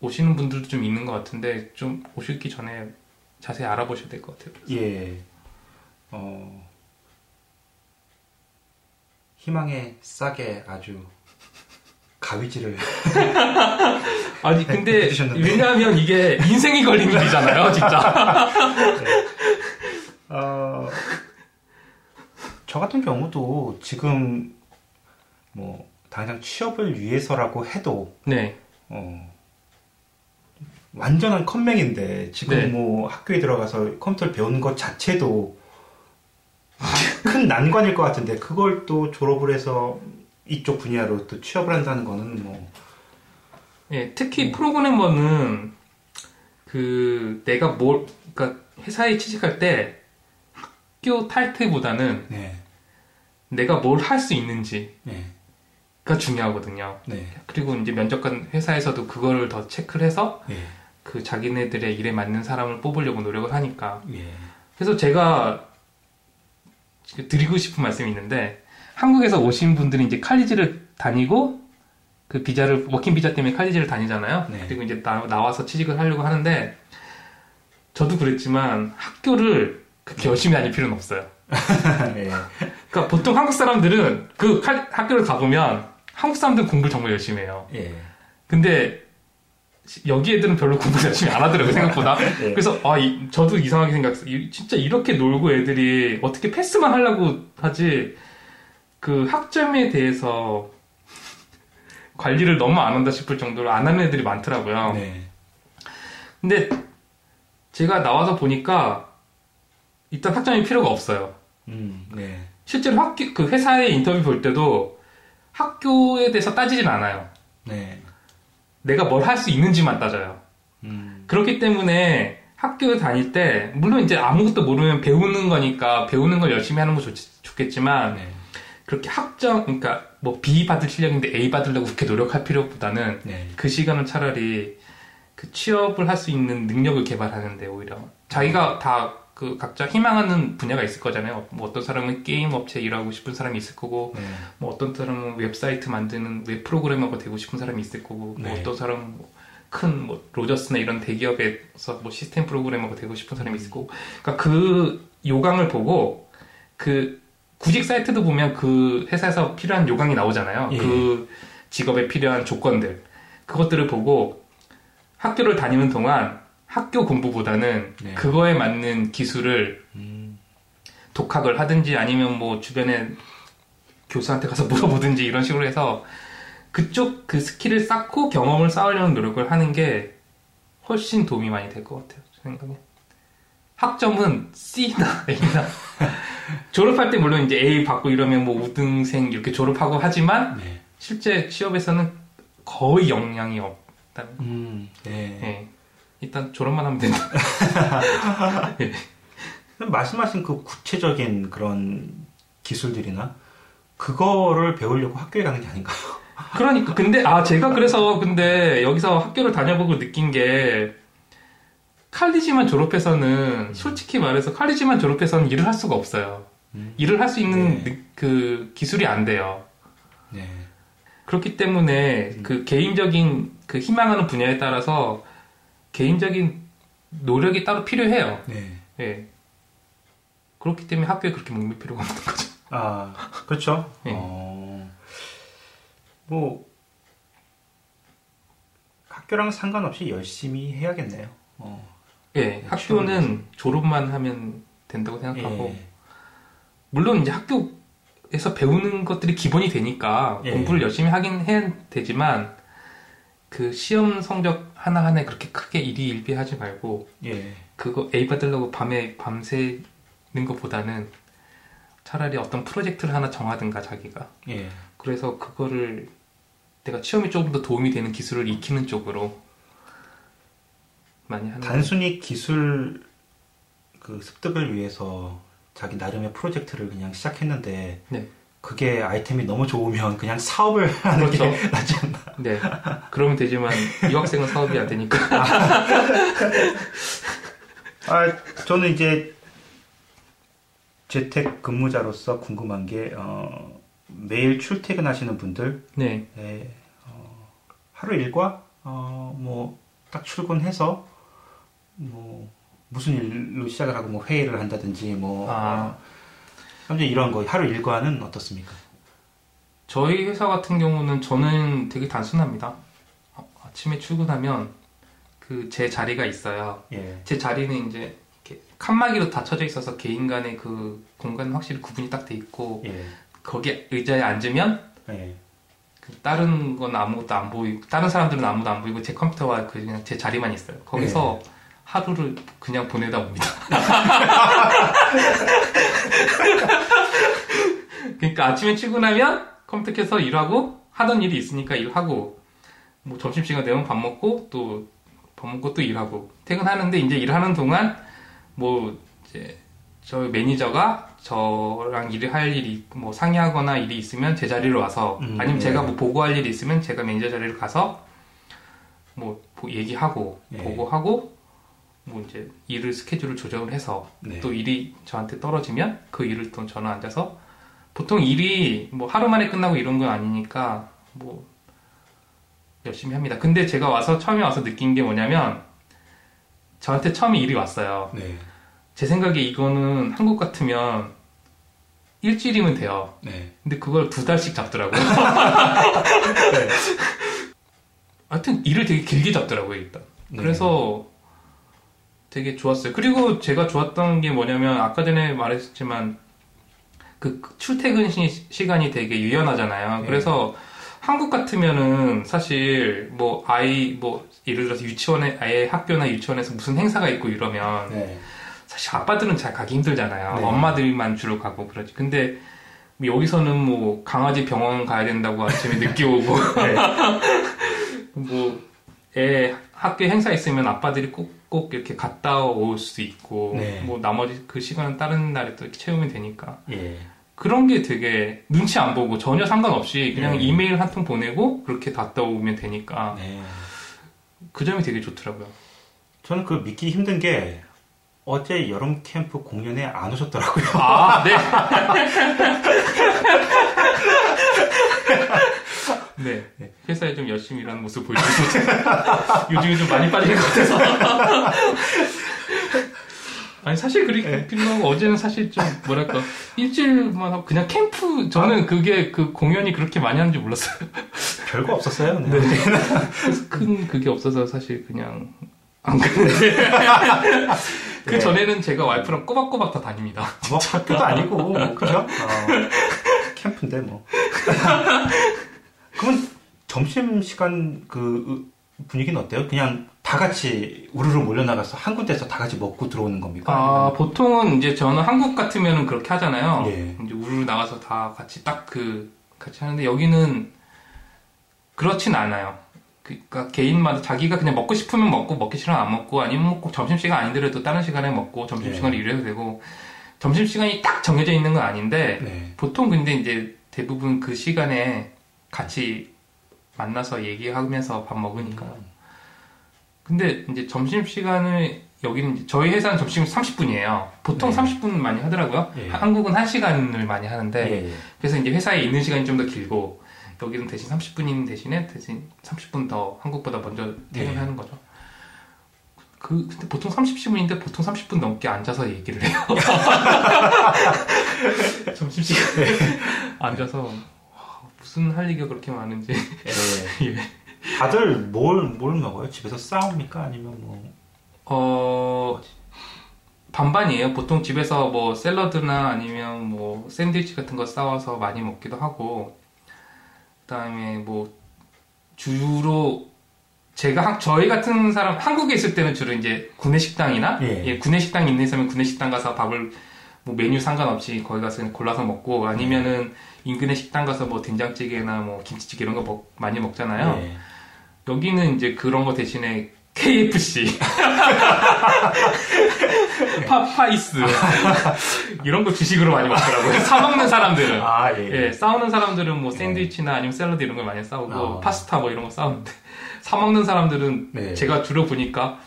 오시는 분들도 좀 있는 것 같은데 좀 오시기 전에 자세히 알아보셔야 될 것 같아요. 예. 어, 희망의 싸게 아주 가위질을. 아니 근데. 왜냐하면 이게 인생이 걸린 일이잖아요, 진짜. 어, 저 같은 경우도 지금 뭐 당장 취업을 위해서라고 해도 네, 어, 완전한 컴맹인데 지금 네. 뭐 학교에 들어가서 컴퓨터를 배우는 것 자체도 큰 난관일 것 같은데 그걸 또 졸업을 해서 이쪽 분야로 또 취업을 한다는 거는 뭐. 예, 특히 프로그래머는 그 내가 뭘 그러니까 회사에 취직할 때 학교 탈퇴보다는 네, 내가 뭘 할 수 있는지가 네, 중요하거든요. 네, 그리고 이제 면접관 회사에서도 그거를 더 체크를 해서 예, 그 자기네들의 일에 맞는 사람을 뽑으려고 노력을 하니까 예, 그래서 제가 드리고 싶은 말씀이 있는데 한국에서 오신 분들이 이제 칼리지를 다니고 그 비자를 워킹 비자 때문에 칼리지를 다니잖아요. 네. 그리고 이제 나, 나와서 취직을 하려고 하는데 저도 그랬지만 학교를 그렇게 열심히 다닐 필요는 없어요. 예, 그러니까 보통 한국 사람들은 그 칼- 학교를 가보면 한국 사람들은 공부를 정말 열심히 해요. 예, 근데 여기 애들은 별로 공부 열심히 안 하더라고요 생각보다. 예. 그래서 아 이- 저도 이상하게 생각했어요. 이- 진짜 이렇게 놀고 애들이 어떻게 패스만 하려고 하지 그 학점에 대해서 관리를 너무 안 한다 싶을 정도로 안 하는 애들이 많더라고요. 네, 근데 제가 나와서 보니까 일단 학점이 필요가 없어요. 음, 네, 실제로 학교 그 회사에 인터뷰 볼 때도 학교에 대해서 따지진 않아요. 네, 내가 뭘 할 수 있는지만 따져요. 음, 그렇기 때문에 학교 다닐 때 물론 이제 아무것도 모르면 배우는 거니까 배우는 걸 열심히 하는 거 좋, 좋겠지만 네, 그렇게 학점 그러니까 뭐 B 받을 실력인데 A 받으려고 그렇게 노력할 필요보다는 네, 그 시간은 차라리 그 취업을 할 수 있는 능력을 개발하는데 오히려. 자기가 다 그 각자 희망하는 분야가 있을 거잖아요. 뭐 어떤 사람은 게임 업체 일하고 싶은 사람이 있을 거고, 네, 뭐 어떤 사람은 웹사이트 만드는 웹 프로그래머가 되고 싶은 사람이 있을 거고, 뭐 네. 어떤 사람은 큰뭐 로저스나 이런 대기업에서 뭐 시스템 프로그래머가 되고 싶은 사람이 있을 거고, 그러니까 그 요강을 보고 그 구직 사이트도 보면 그 회사에서 필요한 요강이 나오잖아요. 예. 그 직업에 필요한 조건들 그것들을 보고 학교를 다니는 동안 학교 공부보다는 네. 그거에 맞는 기술을 음, 독학을 하든지 아니면 뭐 주변에 교수한테 가서 물어보든지 이런 식으로 해서 그쪽 그 skill을 쌓고 경험을 쌓으려는 노력을 하는 게 훨씬 도움이 많이 될 것 같아요. 제 생각에. 학점은 C나 A나 졸업할 때 물론 이제 A 받고 이러면 뭐 우등생 이렇게 졸업하고 하지만 네, 실제 취업에서는 거의 영향이 없다는. 음, 네. 예. 일단 졸업만 하면 된다. 말씀하신 그 구체적인 그런 기술들이나 그거를 배우려고 학교에 가는 게 아닌가요? 그러니까 근데 아 제가 그래서 근데 여기서 학교를 다녀보고 느낀 게 칼리지만 졸업해서는 솔직히 말해서 칼리지만 졸업해서는 일을 할 수가 없어요. 음. 일을 할 수 있는 네. 느- 그 기술이 안 돼요. 네. 그렇기 때문에 음. 그 개인적인 그 희망하는 분야에 따라서 개인적인 노력이 따로 필요해요. 네. 예. 그렇기 때문에 학교에 그렇게 목맬 필요가 없는 거죠. 아, 그렇죠. 네. 어, 뭐, 학교랑 상관없이 열심히 해야겠네요. 어, 예, 학교는 졸업만 하면 된다고 생각하고 예. 물론 이제 학교에서 배우는 것들이 기본이 되니까 예. 공부를 열심히 하긴 해야 되지만 그 시험 성적 하나하나에 그렇게 크게 일희일비하지 말고 예. 그거 A 받으려고 밤에 밤새는 것보다는 차라리 어떤 프로젝트를 하나 정하든가 자기가 예. 그래서 그거를 내가 시험에 조금 더 도움이 되는 기술을 익히는 쪽으로 많이 하는 단순히 기술 그 습득을 위해서 자기 나름의 프로젝트를 그냥 시작했는데 네. 그게 아이템이 너무 좋으면 그냥 사업을 하는 그렇죠. 게 낫지 않나. 네. 그러면 되지만 유학생은 사업이 안 되니까. 아, 저는 이제 재택 근무자로서 궁금한 게 어, 매일 출퇴근하시는 분들 네. 네, 어, 하루 일과 어, 뭐딱 출근해서 뭐 무슨 일로 시작을 하고 뭐 회의를 한다든지 뭐 아. 아무튼 이런 거 하루 일과는 어떻습니까? 저희 회사 같은 경우는 저는 되게 단순합니다. 어, 아침에 출근하면 그 제 자리가 있어요. 예, 제 자리는 이제 이렇게 칸막이로 닫혀져 있어서 개인 간의 그 공간은 확실히 구분이 딱 돼 있고 예, 거기에 의자에 앉으면 예, 그 다른 건 아무것도 안 보이고 다른 사람들은 아무도 안 보이고 제 컴퓨터와 그 그냥 제 자리만 있어요. 거기서 하루를 그냥 보내다 옵니다. 그러니까 아침에 출근하면 컴퓨터 켜서 일하고 하던 일이 있으니까 일하고 뭐 점심시간 되면 밥 먹고 또 밥 먹고 또 일하고 퇴근하는데 이제 일하는 동안 뭐 이제 저 매니저가 저랑 일을 할 일이 뭐 상의하거나 일이 있으면 제 자리로 와서 음, 아니면 예. 제가 뭐 보고할 일이 있으면 제가 매니저 자리로 가서 뭐 보- 얘기하고 예. 보고하고 뭐 이제 일을 스케줄을 조정을 해서 네. 또 일이 저한테 떨어지면 그 일을 또 저는 앉아서 보통 일이 뭐 하루 만에 끝나고 이런 건 아니니까 뭐 열심히 합니다. 근데 제가 와서 처음에 와서 느낀 게 뭐냐면 저한테 처음에 일이 왔어요. 네, 제 생각에 이거는 한국 같으면 일주일이면 돼요. 네, 근데 그걸 두 달씩 잡더라고요. 네. 하여튼 일을 되게 길게 잡더라고요, 일단. 네. 그래서 되게 좋았어요. 그리고 제가 좋았던 게 뭐냐면 아까 전에 말했지만 그 출퇴근 시, 시간이 되게 유연하잖아요. 네. 그래서 한국 같으면은 사실 뭐 아이 뭐 예를 들어서 유치원에 아예 학교나 유치원에서 무슨 행사가 있고 이러면 네, 사실 아빠들은 잘 가기 힘들잖아요. 네. 엄마들만 주로 가고 그러지. 근데 뭐 여기서는 뭐 강아지 병원 가야 된다고 아침에 늦게 오고 네. 뭐애 학교 행사 있으면 아빠들이 꼭, 꼭 이렇게 갔다 올수 있고 네. 뭐 나머지 그 시간은 다른 날에 또 이렇게 채우면 되니까 예, 그런 게 되게 눈치 안 보고 전혀 상관없이 그냥 네. 이메일 한 통 보내고 그렇게 갔다 오면 되니까 네. 그 점이 되게 좋더라고요. 저는 그 믿기 힘든 게 어제 여름 캠프 공연에 안 오셨더라고요. 아, 네. 네. 회사에 좀 열심히 일하는 모습 보여주고 요즘에 좀 많이 빠진 것 같아서. 아니 사실 그렇게 필요하고 어제는 사실 좀 뭐랄까 일주일만 하고 그냥 캠프 저는 그게 그 공연이 그렇게 많이 하는지 몰랐어요. 별거 없었어요. 네. 큰 그게 없어서 사실 그냥 안 갔는데 그 네. 전에는 제가 와이프랑 꼬박꼬박 다 다닙니다. 뭐 학교도 아니고 뭐, 그죠? 어, 캠프인데 뭐. 점심 시간 그 분위기는 어때요? 그냥 다 같이 우르르 몰려 나가서 한 군데서 다 같이 먹고 들어오는 겁니까? 아, 보통은 이제 저는 한국 같으면은 그렇게 하잖아요. 예. 이제 우르르 나가서 다 같이 딱 그, 같이 하는데 여기는 그렇진 않아요. 그러니까 개인마다 자기가 그냥 먹고 싶으면 먹고 먹기 싫으면 안 먹고 아니면 뭐꼭 점심시간 아니더라도 다른 시간에 먹고 점심시간에 네. 일해도 되고 점심시간이 딱 정해져 있는 건 아닌데 네. 보통 근데 이제 대부분 그 시간에 같이 만나서 얘기하면서 밥 먹으니까 음. 근데 이제 점심 시간을 여기는 이제 저희 회사는 점심 30분이에요 보통 네. 30분 많이 하더라고요 예. 한국은 1시간을 많이 하는데 예, 예. 그래서 이제 회사에 있는 시간이 좀 더 길고 여기는 대신 30분인 대신에 대신 30분 더 한국보다 먼저 퇴근하는 거죠. 그 근데 보통 30분인데 보통 30분 넘게 앉아서 얘기를 해요. 점심시간에 앉아서 와, 무슨 할 얘기가 그렇게 많은지. 예. 예. 다들 뭘, 뭘 먹어요? 집에서 싸웁니까? 아니면 뭐. 어 반반이에요. 보통 집에서 뭐 샐러드나 아니면 뭐 샌드위치 같은 거 싸워서 많이 먹기도 하고 그 다음에 뭐 주로 제가 한- 저희 같은 사람 한국에 있을 때는 주로 이제 구내 식당이나 예. 예, 구내 식당 있는 사람은 구내 식당 가서 밥을 뭐 메뉴 상관없이 거기 가서 골라서 먹고 아니면은 인근의 식당 가서 뭐 된장찌개나 뭐 김치찌개 이런 거 먹- 많이 먹잖아요. 예. 여기는 이제 그런 거 대신에 KFC, 파파이스 이런 거 주식으로 많이 먹더라고요. 사 먹는 사람들은 아, 예. 예, 싸오는 사람들은 뭐 샌드위치나 아니면 샐러드 이런 걸 많이 싸오고 어. 파스타 뭐 이런 거 싸오는데 사 먹는 사람들은 네. 제가 주로 보니까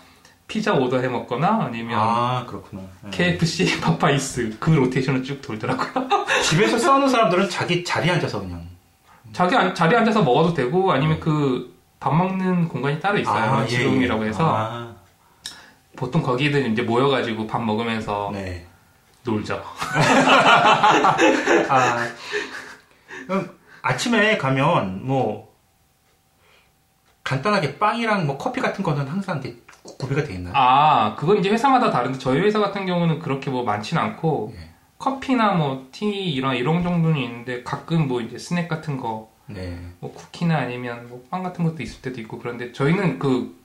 피자 오더해 먹거나 아니면 아, 그렇구나. 예. KFC, 파파이스 그 로테이션을 쭉 돌더라고요. 집에서 싸오는 사람들은 자기 자리에 앉아서 그냥. 자기 안- 자리에 앉아서 먹어도 되고 아니면 그 밥 먹는 공간이 따로 있어요. 아, 예, lunch room이라고 예. 해서 아, 보통 거기들 이제 모여가지고 밥 먹으면서 네. 놀죠. 아, 그럼 아침에 가면 뭐 간단하게 빵이랑 뭐 커피 같은 거는 항상 이렇게 구- 구비가 돼 있나요? 아, 그건 이제 회사마다 다른데 저희 회사 같은 경우는 그렇게 뭐 많지는 않고 예. 커피나 뭐 티 이런 이런 정도는 있는데 가끔 뭐 이제 스낵 같은 거, 네. 뭐 쿠키나 아니면 뭐 빵 같은 것도 있을 때도 있고 그런데 저희는 그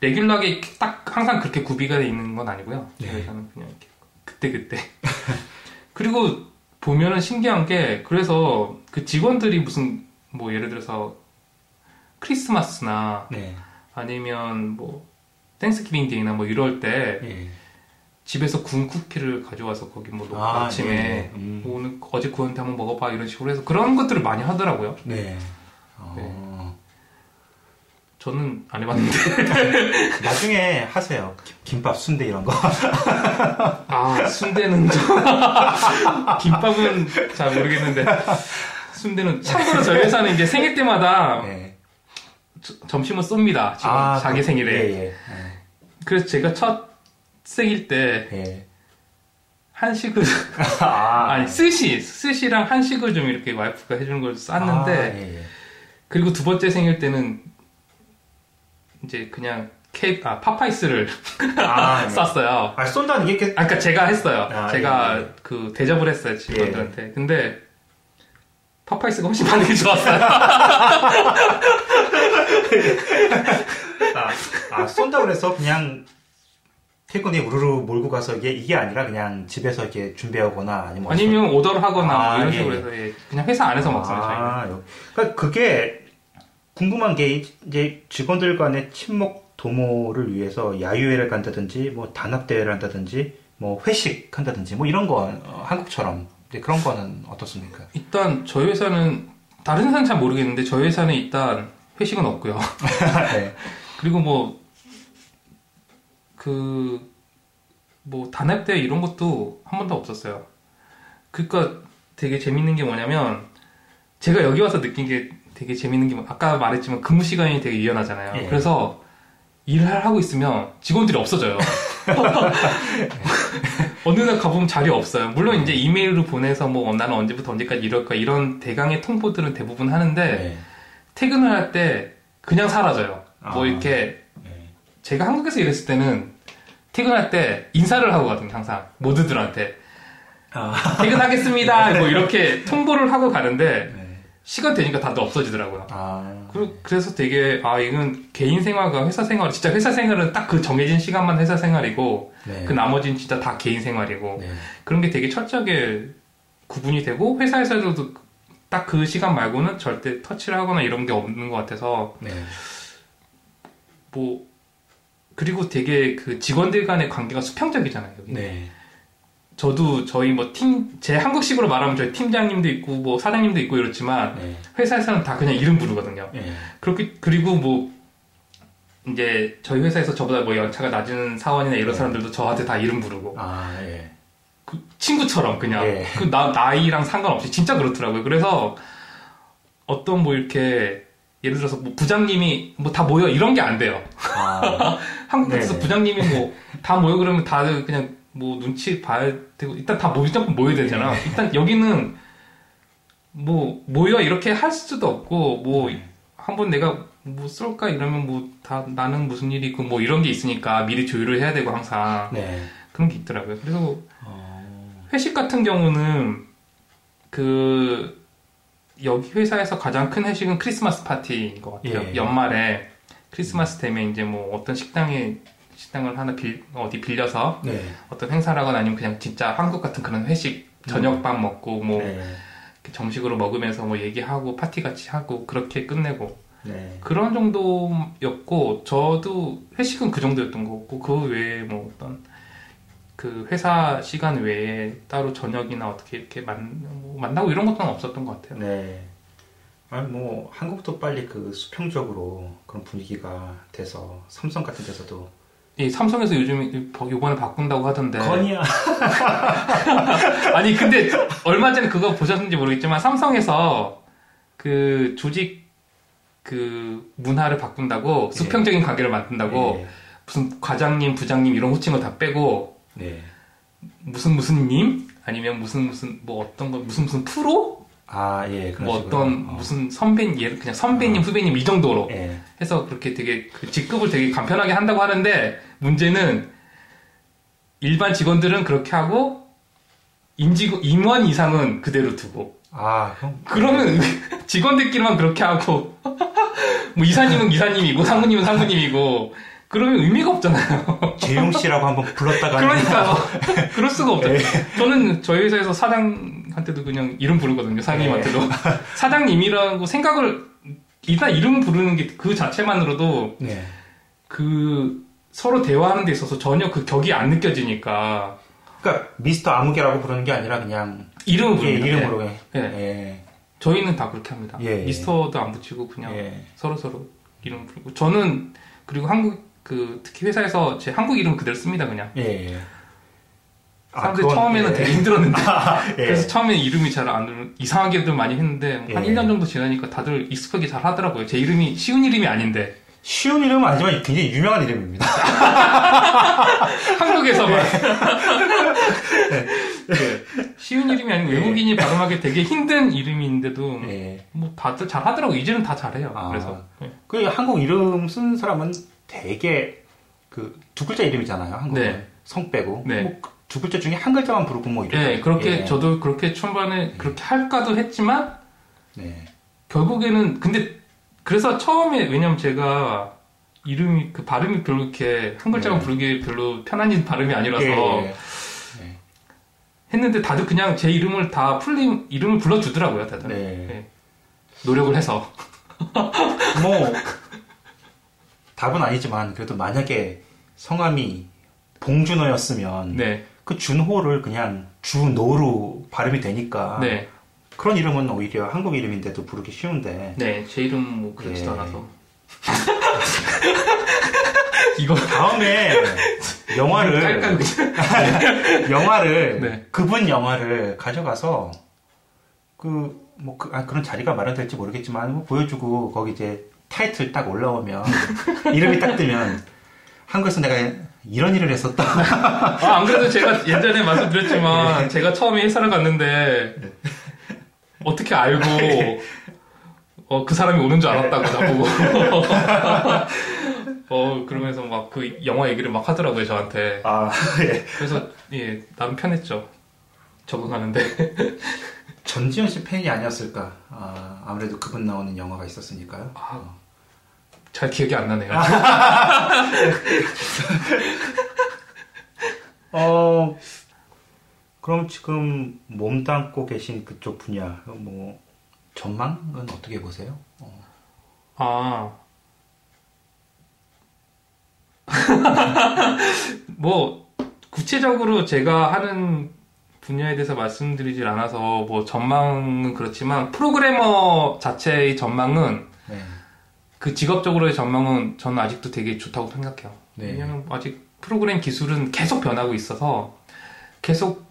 레귤러하게 딱 항상 그렇게 구비가 돼 있는 건 아니고요. 저희 네. 그냥 이렇게 그때 그때. 그리고 보면은 신기한 게 그래서 그 직원들이 무슨 뭐 예를 들어서 크리스마스나 네. 아니면 뭐 Thanksgiving Day나 뭐 이럴 때 예. 집에서 구운 쿠키를 가져와서 거기 뭐 놓고 아, 아침에 예. 음. 뭐 오늘 어제 구웠는데 한번 먹어봐 이런 식으로 해서 그런 것들을 많이 하더라고요. 네. 어, 저는 안 해봤는데 나중에 하세요. 김- 김밥, 순대 이런 거. 아 순대는 좀 김밥은 잘 모르겠는데 순대는 참고로 저희 회사는 이제 생일 때마다 네. 저- 점심을 쏩니다. 지금 자기 그- 생일에. 예, 예. 그래서 제가 첫 생일 때 예. 예. 한식을 아, 아니 스시 스시랑 한식을 좀 이렇게 와이프가 해주는 걸 쌌는데 아, 예, 예. 그리고 두 번째 생일 때는 이제 그냥 케 아, 파파이스를 아, 네. 쌌어요. 아, 쏜다는 게 아까 그러니까 제가 했어요. 아, 제가 예, 예. 그 대접을 했어요 직원들한테. 근데 파파이스가 훨씬 반응이 좋았어요. 아, 아 쏜다 그래서 그냥 퇴근에 우르르 몰고 가서 이게 이게 아니라 그냥 집에서 이렇게 준비하거나 아니면 아니면 오더를 하거나 아, 뭐 이런 예, 식으로 예. 해서 예, 그냥 회사 안에서 먹습니다. 저희는. 아, 요- 그러니까 그게 궁금한 게 이제 직원들 간의 친목 도모를 위해서 야유회를 간다든지 뭐 단합 대회를 한다든지 뭐 회식 한다든지 뭐 이런 거 어, 한국처럼 그런 거는 어떻습니까? 일단 저희 회사는 다른 회사는 잘 모르겠는데 저희 회사는 일단 회식은 없고요. 네. 그리고 뭐, 그, 뭐, 단합대 이런 것도 한 번도 없었어요. 그니까 되게 재밌는 게 뭐냐면, 제가 여기 와서 느낀 게 되게 재밌는 게, 뭐- 아까 말했지만 근무 시간이 되게 유연하잖아요. 예. 그래서 일을 하고 있으면 직원들이 없어져요. 어느 날 가보면 자리 없어요. 물론 이제 이메일로 보내서 뭐 나는 언제부터 언제까지 이럴 거야 이런 대강의 통보들은 대부분 하는데 네. 퇴근을 할 때 그냥 사라져요. 뭐 아. 이렇게 네. 제가 한국에서 일했을 때는 퇴근할 때 인사를 하고 가거든요, 항상. 모두들한테. 아, 퇴근하겠습니다. 뭐 이렇게 통보를 하고 가는데 네. 시간 되니까 다들 없어지더라고요. 아, 그- 그래서 되게 아 이건 개인 생활과 회사 생활 진짜 회사 생활은 딱 그 정해진 시간만 회사 생활이고 네. 그 나머지는 진짜 다 개인 생활이고 네. 그런 게 되게 철저하게 구분이 되고 회사에서도 딱 그 시간 말고는 절대 터치를 하거나 이런 게 없는 것 같아서 네. 뭐 그리고 되게 그 직원들 간의 관계가 수평적이잖아요. 여기. 네. 저도 저희 뭐 팀 제 한국식으로 말하면 저희 팀장님도 있고 뭐 사장님도 있고 이렇지만 네. 회사에서는 다 그냥 이름 부르거든요. 예. 그렇게 그리고 뭐 이제 저희 회사에서 저보다 뭐 연차가 낮은 사원이나 이런 네. 사람들도 저한테 다 이름 부르고 아, 예. 그 친구처럼 그냥 예. 그 나, 나이랑 상관없이 진짜 그렇더라고요. 그래서 어떤 뭐 이렇게 예를 들어서 뭐 부장님이 뭐 다 모여 이런 게 안 돼요. 아, 한국 같아서 네네. 부장님이 뭐 다 모여 그러면 다들 그냥 뭐 눈치 봐야 되고 일단 다 무조건 모여야 되잖아. 네. 일단 여기는 뭐 모여 이렇게 할 수도 없고 뭐 네. 한번 내가 뭐 쏠까 이러면 뭐 다 나는 무슨 일이 있고 뭐 이런 게 있으니까 미리 조율을 해야 되고 항상 네. 그런 게 있더라고요. 그래서 어, 회식 같은 경우는 그 여기 회사에서 가장 큰 회식은 크리스마스 파티인 것 같아요. 예. 연말에 크리스마스 되면 이제 뭐 어떤 식당에 식당을 하나 빌 어디 빌려서 네. 어떤 행사를 하거나 아니면 그냥 진짜 한국 같은 그런 회식 저녁밥 먹고 뭐 네. 정식으로 먹으면서 뭐 얘기하고 파티 같이 하고 그렇게 끝내고 네. 그런 정도였고 저도 회식은 그 정도였던 거고 그 외에 뭐 어떤 그 회사 시간 외에 따로 저녁이나 어떻게 이렇게 만, 뭐 만나고 이런 것도 없었던 것 같아요. 네. 아니 뭐 한국도 빨리 그 수평적으로 그런 분위기가 돼서 삼성 같은 데서도 이 삼성에서 요즘 이번에 바꾼다고 하던데 건이야. 아니 근데 얼마 전에 그거 보셨는지 모르겠지만 삼성에서 그 조직 그 문화를 바꾼다고 예. 수평적인 관계를 만든다고 네. 무슨 과장님, 부장님 이런 호칭을 다 빼고 네. 무슨 무슨 님 아니면 무슨 무슨 뭐 어떤 거 무슨 무슨 프로 아 예. 뭐. 어떤 어. 무슨 선배 예를 그냥 선배님 어. 후배님 이 정도로 예. 해서 그렇게 되게 그 직급을 되게 간편하게 한다고 하는데 문제는 일반 직원들은 그렇게 하고 임직 임원 이상은 그대로 두고 아 형. 그러면 직원들끼리만 그렇게 하고 뭐 이사님은 이사님이고 상무님은 상무님이고 그러면 의미가 없잖아요. 재용 씨라고 한번 불렀다가 그러니까 그럴 수가 없죠. 네. 저는 저희 회사에서 사장한테도 그냥 이름 부르거든요. 사장님한테도 사장님이라고 생각을 일단 이름 부르는 게 그 자체만으로도 네. 그 서로 대화하는 데 있어서 전혀 그 격이 안 느껴지니까 그러니까 미스터 아무개라고 부르는 게 아니라 그냥 이름을 예, 부릅니다. 이름으로 예. 예. 예. 저희는 다 그렇게 합니다. 예. 미스터도 안 붙이고 그냥 예. 서로 서로 이름 부르고 저는 그리고 한국 그 특히 회사에서 제 한국 이름 그대로 씁니다 그냥. 예. 예. 아, 사람들 그건, 처음에는 예. 되게 힘들었는데 예. 그래서 처음에 이름이 잘 안 이상하게들 많이 했는데 한 예. 1년 정도 지나니까 다들 익숙하게 잘 하더라고요. 제 이름이 쉬운 이름이 아닌데 쉬운 이름은 아니지만 굉장히 유명한 이름입니다. 한국에서만 네. 쉬운 이름이 아니고 외국인이 발음하기 되게 힘든 이름인데도 예. 뭐 다들 잘 하더라고 요 이제는 다 잘해요. 아. 그래서 예. 그 한국 이름 쓴 사람은 되게 그 두 글자 이름이잖아요. 한국은 네. 성 빼고 네. 뭐 두 글자 중에 한 글자만 부르고 뭐 이렇게. 예, 그렇게 예. 저도 그렇게 초반에 그렇게 할까도 했지만 네. 결국에는 근데 그래서 처음에 왜냐면 제가 이름이 그 발음이 별로 이렇게 한 글자만 네. 부르기 별로 편한 발음이 아니라서 예. 했는데 다들 그냥 제 이름을 다 풀림 이름을 불러주더라고요 다들 네. 예. 노력을 해서 뭐 답은 아니지만 그래도 만약에 성함이 봉준호였으면 네, 그 준호를 그냥 준호로 발음이 되니까 네, 그런 이름은 오히려 한국 이름인데도 부르기 쉬운데. 네, 제 이름 뭐 그렇지도 예. 않아서. 이거 다음에 영화를 영화를 네. 그분 영화를 가져가서 그뭐 아, 그런 자리가 마련될지 모르겠지만 뭐 보여주고 거기 이제 타이틀 딱 올라오면 이름이 딱 뜨면 한국에서 내가 이런 일을 했었다. 아, 안 그래도 제가 예전에 말씀드렸지만, 네. 제가 처음에 회사를 갔는데, 어떻게 알고, 어, 그 사람이 오는 줄 알았다고, 나보고. 어, 그러면서 막 그 영화 얘기를 막 하더라고요, 저한테. 아 예. 그래서, 예, 나름 편했죠. 적응하는데. 전지현 씨 팬이 아니었을까. 아, 아무래도 그분 나오는 영화가 있었으니까요. 아, 잘 기억이 안 나네요. 어, 그럼 지금 몸담고 계신 그쪽 분야, 뭐, 전망은 어떻게 보세요? 어, 아, 뭐 구체적으로 제가 하는 분야에 대해서 말씀드리질 않아서 뭐 전망은 그렇지만 프로그래머 자체의 전망은 네. 그 직업적으로의 전망은 저는 아직도 되게 좋다고 생각해요. 네. 왜냐면 아직 프로그램 기술은 계속 변하고 있어서 계속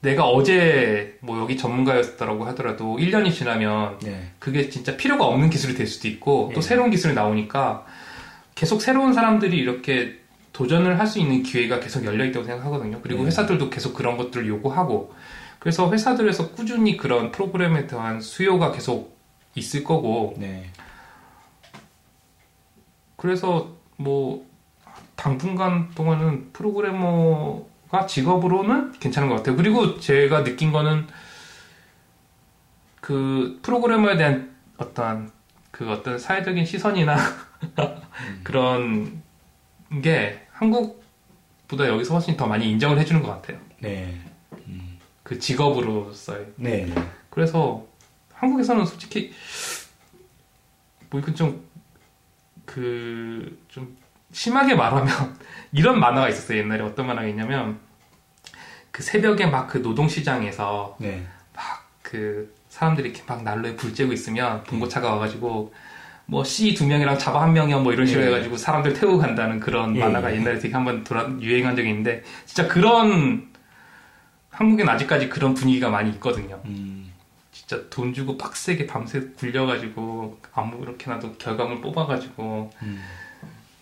내가 어제 뭐 여기 전문가였다라고 하더라도 1년이 지나면 네. 그게 진짜 필요가 없는 기술이 될 수도 있고 또 예. 새로운 기술이 나오니까 계속 새로운 사람들이 이렇게 도전을 할 수 있는 기회가 계속 열려 있다고 생각하거든요. 그리고 네. 회사들도 계속 그런 것들을 요구하고 그래서 회사들에서 꾸준히 그런 프로그램에 대한 수요가 계속 있을 거고 네. 그래서 뭐 당분간 동안은 프로그래머가 직업으로는 괜찮은 것 같아요. 그리고 제가 느낀 거는 그 프로그래머에 대한 어떤 그 어떤 사회적인 시선이나 그런 게 한국보다 여기서 훨씬 더 많이 인정을 해주는 것 같아요. 네. 그 직업으로서의. 네. 네. 그래서 한국에서는 솔직히 뭐 이건 좀 그 좀 심하게 말하면 이런 만화가 있었어요 옛날에 어떤 만화가 있냐면 그 새벽에 막 그 노동시장에서 네. 그 사람들이 이렇게 막 난로에 불 쬐고 있으면 봉고차가 와가지고 뭐 C 두 명이랑 잡아 한 명이야 뭐 이런 식으로 예. 해가지고 사람들 태우고 간다는 그런 예, 만화가 예. 옛날에 되게 한번 돌아 유행한 적이 있는데 진짜 그런 한국엔 아직까지 그런 분위기가 많이 있거든요. 음. 진짜 돈 주고 빡세게 밤새 굴려가지고 아무렇게나도 결과물 뽑아가지고 음.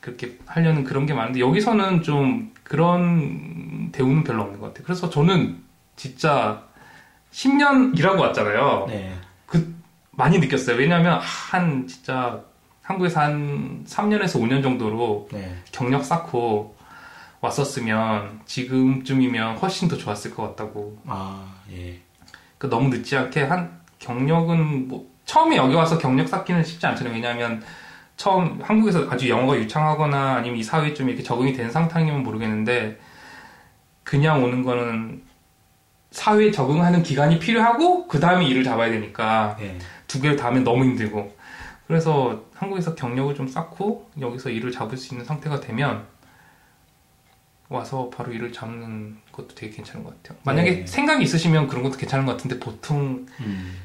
그렇게 하려는 그런 게 많은데 여기서는 좀 그런 대우는 별로 없는 것 같아요. 그래서 저는 진짜 10년 일하고 왔잖아요. 네. 많이 느꼈어요. 왜냐하면 한 진짜 한국에서 한 3년에서 5년 정도로 네. 경력 쌓고 왔었으면 지금쯤이면 훨씬 더 좋았을 것 같다고 아, 예. 그 너무 늦지 않게 한 경력은 뭐 처음에 여기 와서 경력 쌓기는 쉽지 않잖아요. 왜냐하면 처음 한국에서 아주 영어가 유창하거나 아니면 이 사회에 좀 이렇게 적응이 된 상태이면 모르겠는데 그냥 오는 거는 사회에 적응하는 기간이 필요하고 그 다음에 일을 잡아야 되니까 네. 두 개를 다 하면 너무 힘들고 그래서 한국에서 경력을 좀 쌓고 여기서 일을 잡을 수 있는 상태가 되면 와서 바로 일을 잡는 것도 되게 괜찮은 것 같아요. 만약에 네. 생각이 있으시면 그런 것도 괜찮은 것 같은데 보통 음.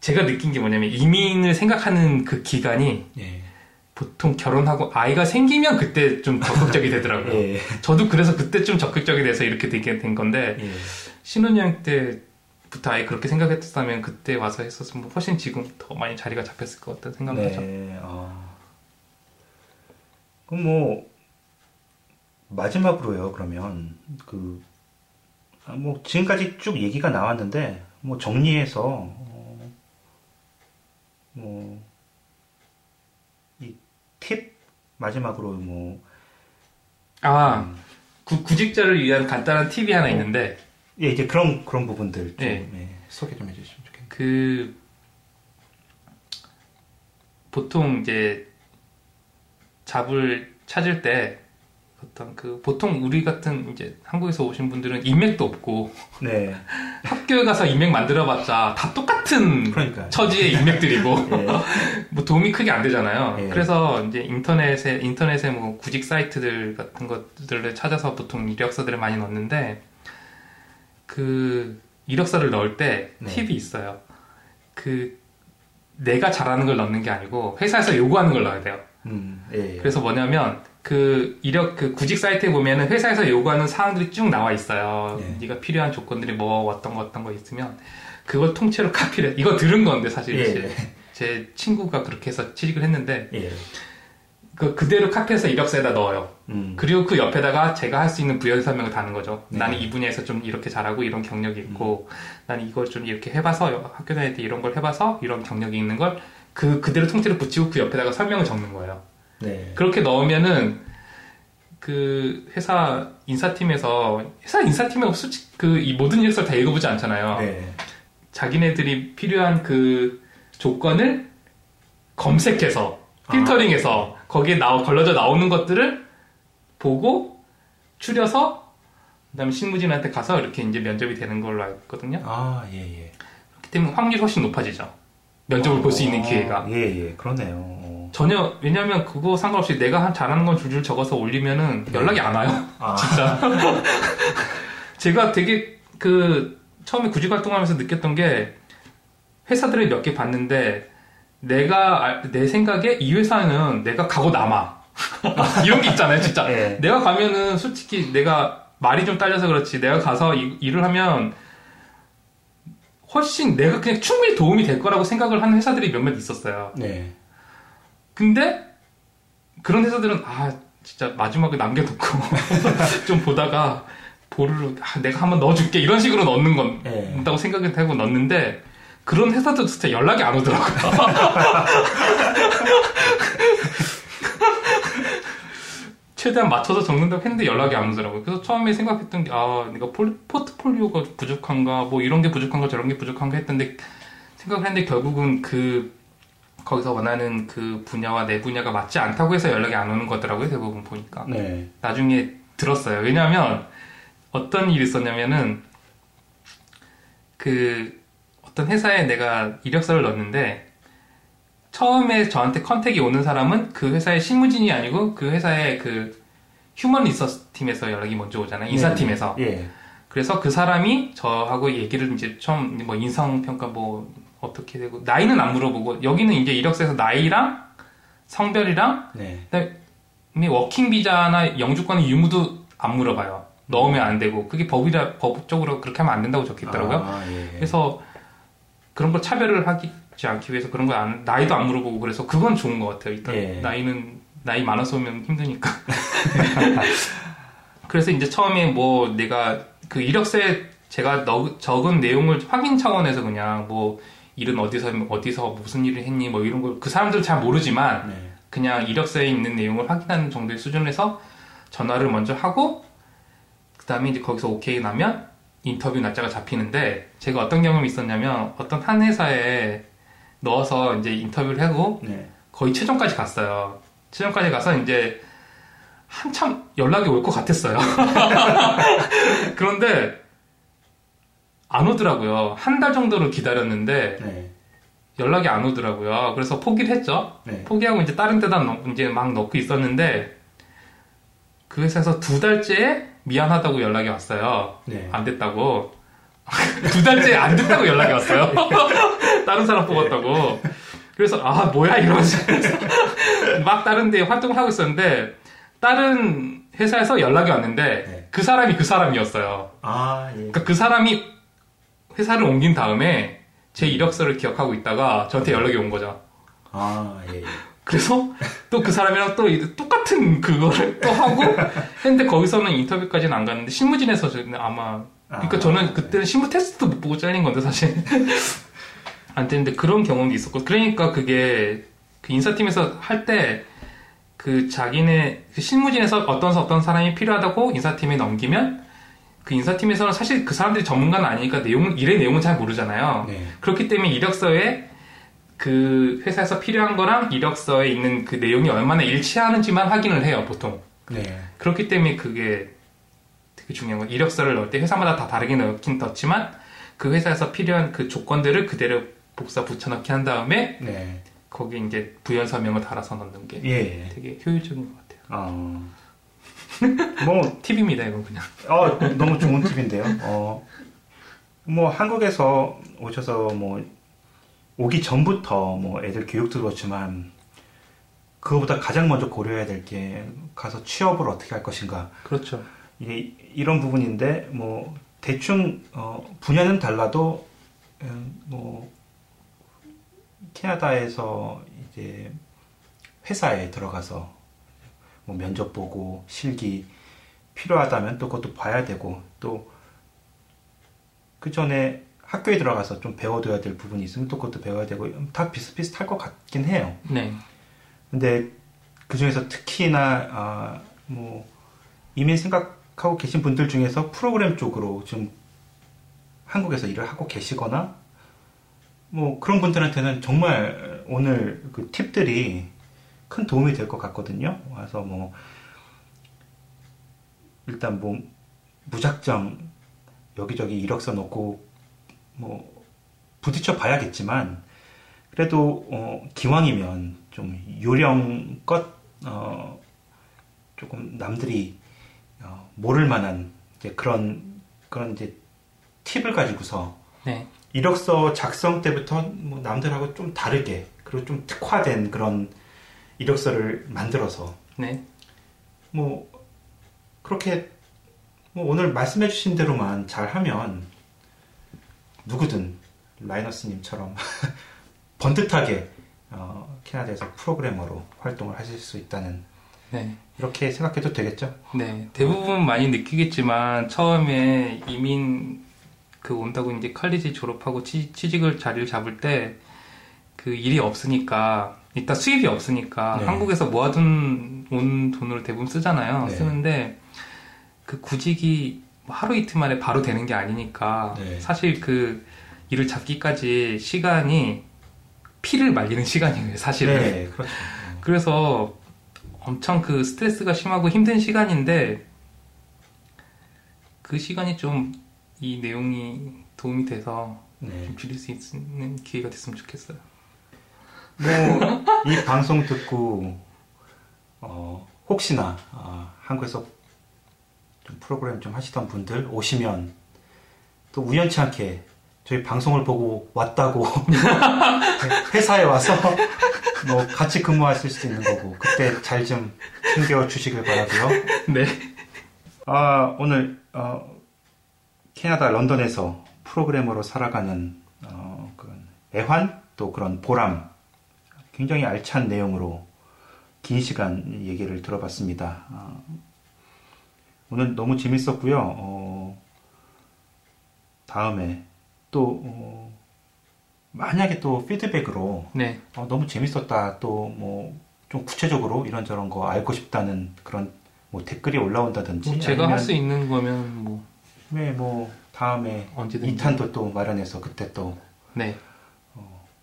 제가 느낀 게 뭐냐면 이민을 생각하는 그 기간이 예. 보통 결혼하고 아이가 생기면 그때 좀 적극적이 되더라고요. 예. 저도 그래서 그때 좀 적극적이 돼서 이렇게 되게 된 건데 예. 신혼여행 때부터 아예 그렇게 생각했다면 그때 와서 했었으면 훨씬 지금 더 많이 자리가 잡혔을 것 같다는 하죠. 네. 어. 그럼 뭐 마지막으로요. 그러면 그 아, 뭐 지금까지 쭉 얘기가 나왔는데 뭐 정리해서 어, 뭐 이 팁 마지막으로 뭐 아, 음, 구, 구직자를 위한 간단한 팁이 하나 어. 있는데 예, 이제 그런 그런 부분들 좀 예. 예, 소개 좀 해주시면 좋겠네요. 그 보통 이제 잡을 찾을 때 어떤 그 보통 우리 같은 이제 한국에서 오신 분들은 인맥도 없고 네, 학교에 가서 인맥 만들어봤자 다 똑같은 그러니까 처지의 인맥들이고 예, 뭐 도움이 크게 안 되잖아요. 예. 그래서 이제 인터넷에 인터넷에 뭐 구직 사이트들 같은 것들을 찾아서 보통 이력서들을 많이 넣는데 그 이력서를 넣을 때 네. 팁이 있어요. 그 내가 잘하는 걸 넣는 게 아니고 회사에서 요구하는 걸 넣어야 돼요. 음, 예, 그래서 뭐냐면 그 이력 그 구직 사이트에 보면은 회사에서 요구하는 사항들이 쭉 나와 있어요. 네. 네가 필요한 조건들이 뭐 어떤 거 어떤 거 있으면 그걸 통째로 카피를 해. 이거 들은 건데 사실 예, 제, 제 친구가 그렇게 해서 취직을 했는데 예, 그 그대로 카피해서 이력서에다 넣어요. 음, 그리고 그 옆에다가 제가 할 수 있는 부연 설명을 다는 거죠. 네. 나는 이 분야에서 좀 이렇게 잘하고 이런 경력이 있고 나는 이걸 좀 이렇게 해봐서 학교 다닐 때 이런 걸 해봐서 이런 경력이 있는 걸 그 그대로 통째로 붙이고 그 옆에다가 설명을 적는 거예요. 네, 그렇게 넣으면은 그 회사 인사팀에서 회사 인사팀에 솔직히 그 이 모든 이력서를 다 읽어보지 않잖아요. 네, 자기네들이 필요한 그 조건을 검색해서 필터링해서 거기에 나오, 걸러져 나오는 것들을 보고 추려서 그다음에 실무진한테 가서 이렇게 이제 면접이 되는 걸로 알고 있거든요. 아, 예, 예. 그렇기 때문에 확률이 훨씬 높아지죠. 면접을 볼 수 있는 기회가. 예, 예, 그러네요. 어. 전혀 왜냐면 그거 상관없이 내가 한- 잘하는 건 줄줄 적어서 올리면은 연락이 안 와요. 아, 진짜. 제가 되게 그 처음에 구직 활동하면서 느꼈던 게 회사들을 몇 개 봤는데 내가 알- 내 생각에 이 회사는 내가 가고 남아. 이런 게 있잖아요, 진짜. 예. 내가 가면은 솔직히 내가 말이 좀 딸려서 그렇지 내가 가서 이- 일을 하면 훨씬 내가 그냥 충분히 도움이 될 거라고 생각을 하는 회사들이 몇몇 있었어요. 네. 근데 그런 회사들은 아 진짜 마지막에 남겨놓고 좀 보다가 보루로 아, 내가 한번 넣어줄게 이런 식으로 넣는 예. 건다고 생각을 하고 넣는데 그런 회사도 진짜 연락이 안 오더라고요. 최대한 맞춰서 적는다고 했는데 연락이 안 오더라고요. 그래서 처음에 생각했던 게, 아, 내가 폴- 포트폴리오가 부족한가, 뭐 이런 게 부족한가, 저런 게 부족한가 했던데, 생각을 했는데 결국은 그, 거기서 원하는 그 분야와 내 분야가 맞지 않다고 해서 연락이 안 오는 거더라고요, 대부분 보니까. 네. 나중에 들었어요. 왜냐하면 어떤 일이 있었냐면은 그 어떤 회사에 내가 이력서를 넣었는데 처음에 저한테 contact이 오는 사람은 그 회사의 실무진이 아니고 그 회사의 그 human resource 팀에서 연락이 먼저 오잖아요. 인사팀에서. 예. 그래서 그 사람이 저하고 얘기를 이제 처음 뭐 인성 평가 뭐 어떻게 되고 나이는 안 물어보고 여기는 이제 이력서에서 나이랑 성별이랑 네. 그다음에 working 비자나 영주권 유무도 안 물어봐요. 넣으면 안 되고 그게 법이라 법적으로 그렇게 하면 안 된다고 적혀 있더라고요. 아, 예. 그래서 그런 걸 차별을 하지 않기 위해서 그런 거 안, 나이도 안 물어보고 그래서 그건 좋은 것 같아요. 일단 예. 나이는 나이 많아서 오면 힘드니까. 그래서 이제 처음에 뭐 내가 그 이력서에 제가 넣- 적은 내용을 확인 차원에서 그냥 뭐 일은 어디서 어디서 무슨 일을 했니 뭐 이런 걸 그 사람들 잘 모르지만 네. 그냥 이력서에 있는 내용을 확인하는 정도의 수준에서 전화를 먼저 하고 그다음에 이제 거기서 오케이 나면 인터뷰 날짜가 잡히는데 제가 어떤 경험이 있었냐면 어떤 한 회사에 넣어서 이제 인터뷰를 하고 네. 거의 최종까지 갔어요. 최종까지 가서 이제 한참 연락이 올 것 같았어요. 그런데 안 오더라고요. 한 달 정도를 기다렸는데 네. 연락이 안 오더라고요. 그래서 포기를 했죠. 네. 포기하고 이제 다른 데다 넣- 이제 막 넣고 있었는데 그 회사에서 두 달째에 미안하다고 연락이 왔어요. 네. 안 됐다고. 두 달째 안 됐다고 연락이 왔어요. 다른 사람 뽑았다고. 그래서 아 뭐야 이러면서 막 다른 데 활동을 하고 있었는데 다른 회사에서 연락이 왔는데 네. 그 사람이 그 사람이었어요. 아, 예. 그러니까 그 사람이 회사를 옮긴 다음에 제 이력서를 기억하고 있다가 저한테 연락이 온 거죠. 아, 예. 예. 그래서 또 그 사람이랑 또 이- 똑같은 그거를 또 하고 했는데 거기서는 인터뷰까지는 안 갔는데 실무진에서 저는 아마 그러니까 아, 저는 그때는 실무 테스트도 못 보고 잘린 건데 사실 안 되는데 그런 경험도 있었고 그러니까 그게 그 인사팀에서 할 때 그 자기네 그 실무진에서 어떤 어떤 사람이 필요하다고 인사팀에 넘기면 그 인사팀에서는 사실 그 사람들이 전문가는 아니니까 내용 일의 내용은 잘 모르잖아요. 네. 그렇기 때문에 이력서에 그 회사에서 필요한 거랑 이력서에 있는 그 내용이 얼마나 일치하는지만 확인을 해요, 보통. 네. 그렇기 때문에 그게 되게 중요한 거예요. 이력서를 넣을 때 회사마다 다 다르게 넣긴 넣지만 그 회사에서 필요한 그 조건들을 그대로 복사 붙여넣기 한 다음에 네. 거기 이제 부연 설명을 달아서 넣는 게 예. 되게 효율적인 것 같아요. 어. 뭐, 팁입니다, 이건 그냥. 어, 너무 좋은 팁인데요. 어, 뭐, 한국에서 오셔서 뭐, 오기 전부터 뭐, 애들 교육도 그렇지만, 그거보다 가장 먼저 고려해야 될 게, 가서 취업을 어떻게 할 것인가. 그렇죠. 이게 이런 부분인데, 뭐, 대충, 어, 분야는 달라도, 음, 뭐, 캐나다에서 이제 회사에 들어가서 뭐 면접 보고 실기 필요하다면 또 그것도 봐야 되고 또 그 전에 학교에 들어가서 좀 배워둬야 될 부분이 있으면 또 그것도 배워야 되고 다 비슷비슷할 것 같긴 해요. 네. 근데 그 중에서 특히나 아, 뭐 이미 생각하고 계신 분들 중에서 프로그램 쪽으로 좀 한국에서 일을 하고 계시거나 뭐 그런 분들한테는 정말 오늘 그 팁들이 큰 도움이 될 것 같거든요. 와서 뭐 일단 뭐 무작정 여기저기 이력서 넣고 뭐 부딪혀 봐야겠지만 그래도 어, 기왕이면 좀 요령껏 어, 조금 남들이 어, 모를 만한 이제 그런 그런 이제 팁을 가지고서 네. 이력서 작성 때부터 뭐 남들하고 좀 다르게 그리고 좀 특화된 그런 이력서를 만들어서 네. 뭐 그렇게 뭐 오늘 말씀해 주신 대로만 잘하면 누구든 라이너스님처럼 번듯하게 어, 캐나다에서 프로그래머로 활동을 하실 수 있다는 네. 이렇게 생각해도 되겠죠? 네. 대부분 많이 느끼겠지만 처음에 이민 그 온다고 이제 칼리지 졸업하고 취, 취직을 자리를 잡을 때 그 일이 없으니까 일단 수입이 없으니까 네. 한국에서 모아둔 온 돈으로 대부분 쓰잖아요. 네. 쓰는데 그 구직이 뭐 하루 이틀 만에 바로 되는 게 아니니까 네. 사실 그 일을 잡기까지 시간이 피를 말리는 시간이에요, 사실은. 네, 그렇죠. 그래서 엄청 그 스트레스가 심하고 힘든 시간인데 그 시간이 좀 이 내용이 도움이 돼서 네. 좀 줄일 수 있는 기회가 됐으면 좋겠어요. 뭐 이 방송 듣고 어, 혹시나 어, 한국에서 좀 프로그램 좀 하시던 분들 오시면 또 우연치 않게 저희 방송을 보고 왔다고 회사에 와서 뭐 같이 근무하실 수 있는 거고 그때 잘 좀 챙겨 주시길 바라고요. 네. 아 오늘 어, 캐나다 런던에서 프로그래머로 살아가는 어, 그런 애환 또 그런 보람 굉장히 알찬 내용으로 긴 시간 얘기를 들어봤습니다. 아, 오늘 너무 재밌었고요. 어, 다음에 또 어, 만약에 또 피드백으로 네. 어, 너무 재밌었다 또 뭐 좀 구체적으로 이런저런 거 알고 싶다는 그런 뭐 댓글이 올라온다든지 뭐 제가 할 수 있는 거면 뭐 네, 뭐 다음에 언제든지. 2탄도 또 마련해서 그때 또 네.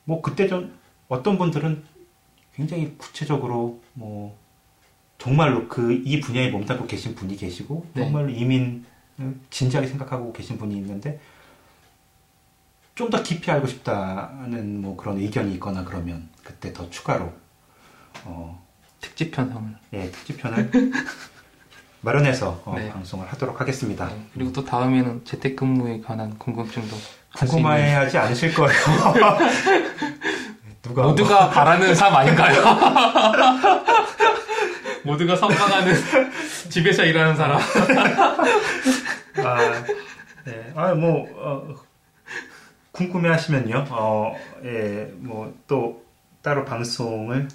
뭐 그때 좀 어떤 분들은 굉장히 구체적으로 뭐 정말로 그 이 분야에 몸담고 계신 분이 계시고 네. 정말로 이민을 진지하게 생각하고 계신 분이 있는데 좀 더 깊이 알고 싶다는 뭐 그런 의견이 있거나 그러면 그때 더 추가로 어, 특집 편성을. 예, 특집 편을 마련해서 어, 네. 방송을 하도록 하겠습니다. 네. 그리고 또 다음에는 재택근무에 관한 궁금증도 궁금해하지 않으실 거예요. 모두가 바라는 삶 아닌가요? 모두가 선망하는 집에서 일하는 사람. 아, 네. 아, 뭐, 어, 궁금해 하시면요. 어, 예, 뭐, 또, 따로 방송을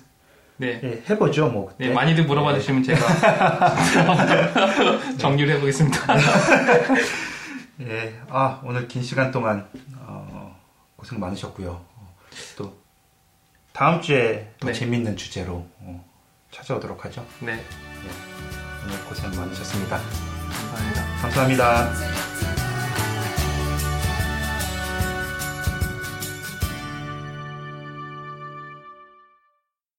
네. 예, 해보죠, 뭐. 그때. 네, 많이들 물어봐 주시면 제가 정리를 해보겠습니다. 예, 아, 오늘 긴 시간 동안, 어, 고생 많으셨고요. 어, 또, 다음 주에 또 네. 재밌는 주제로 어, 찾아오도록 하죠. 네, 오늘 고생 많으셨습니다. 감사합니다. 감사합니다.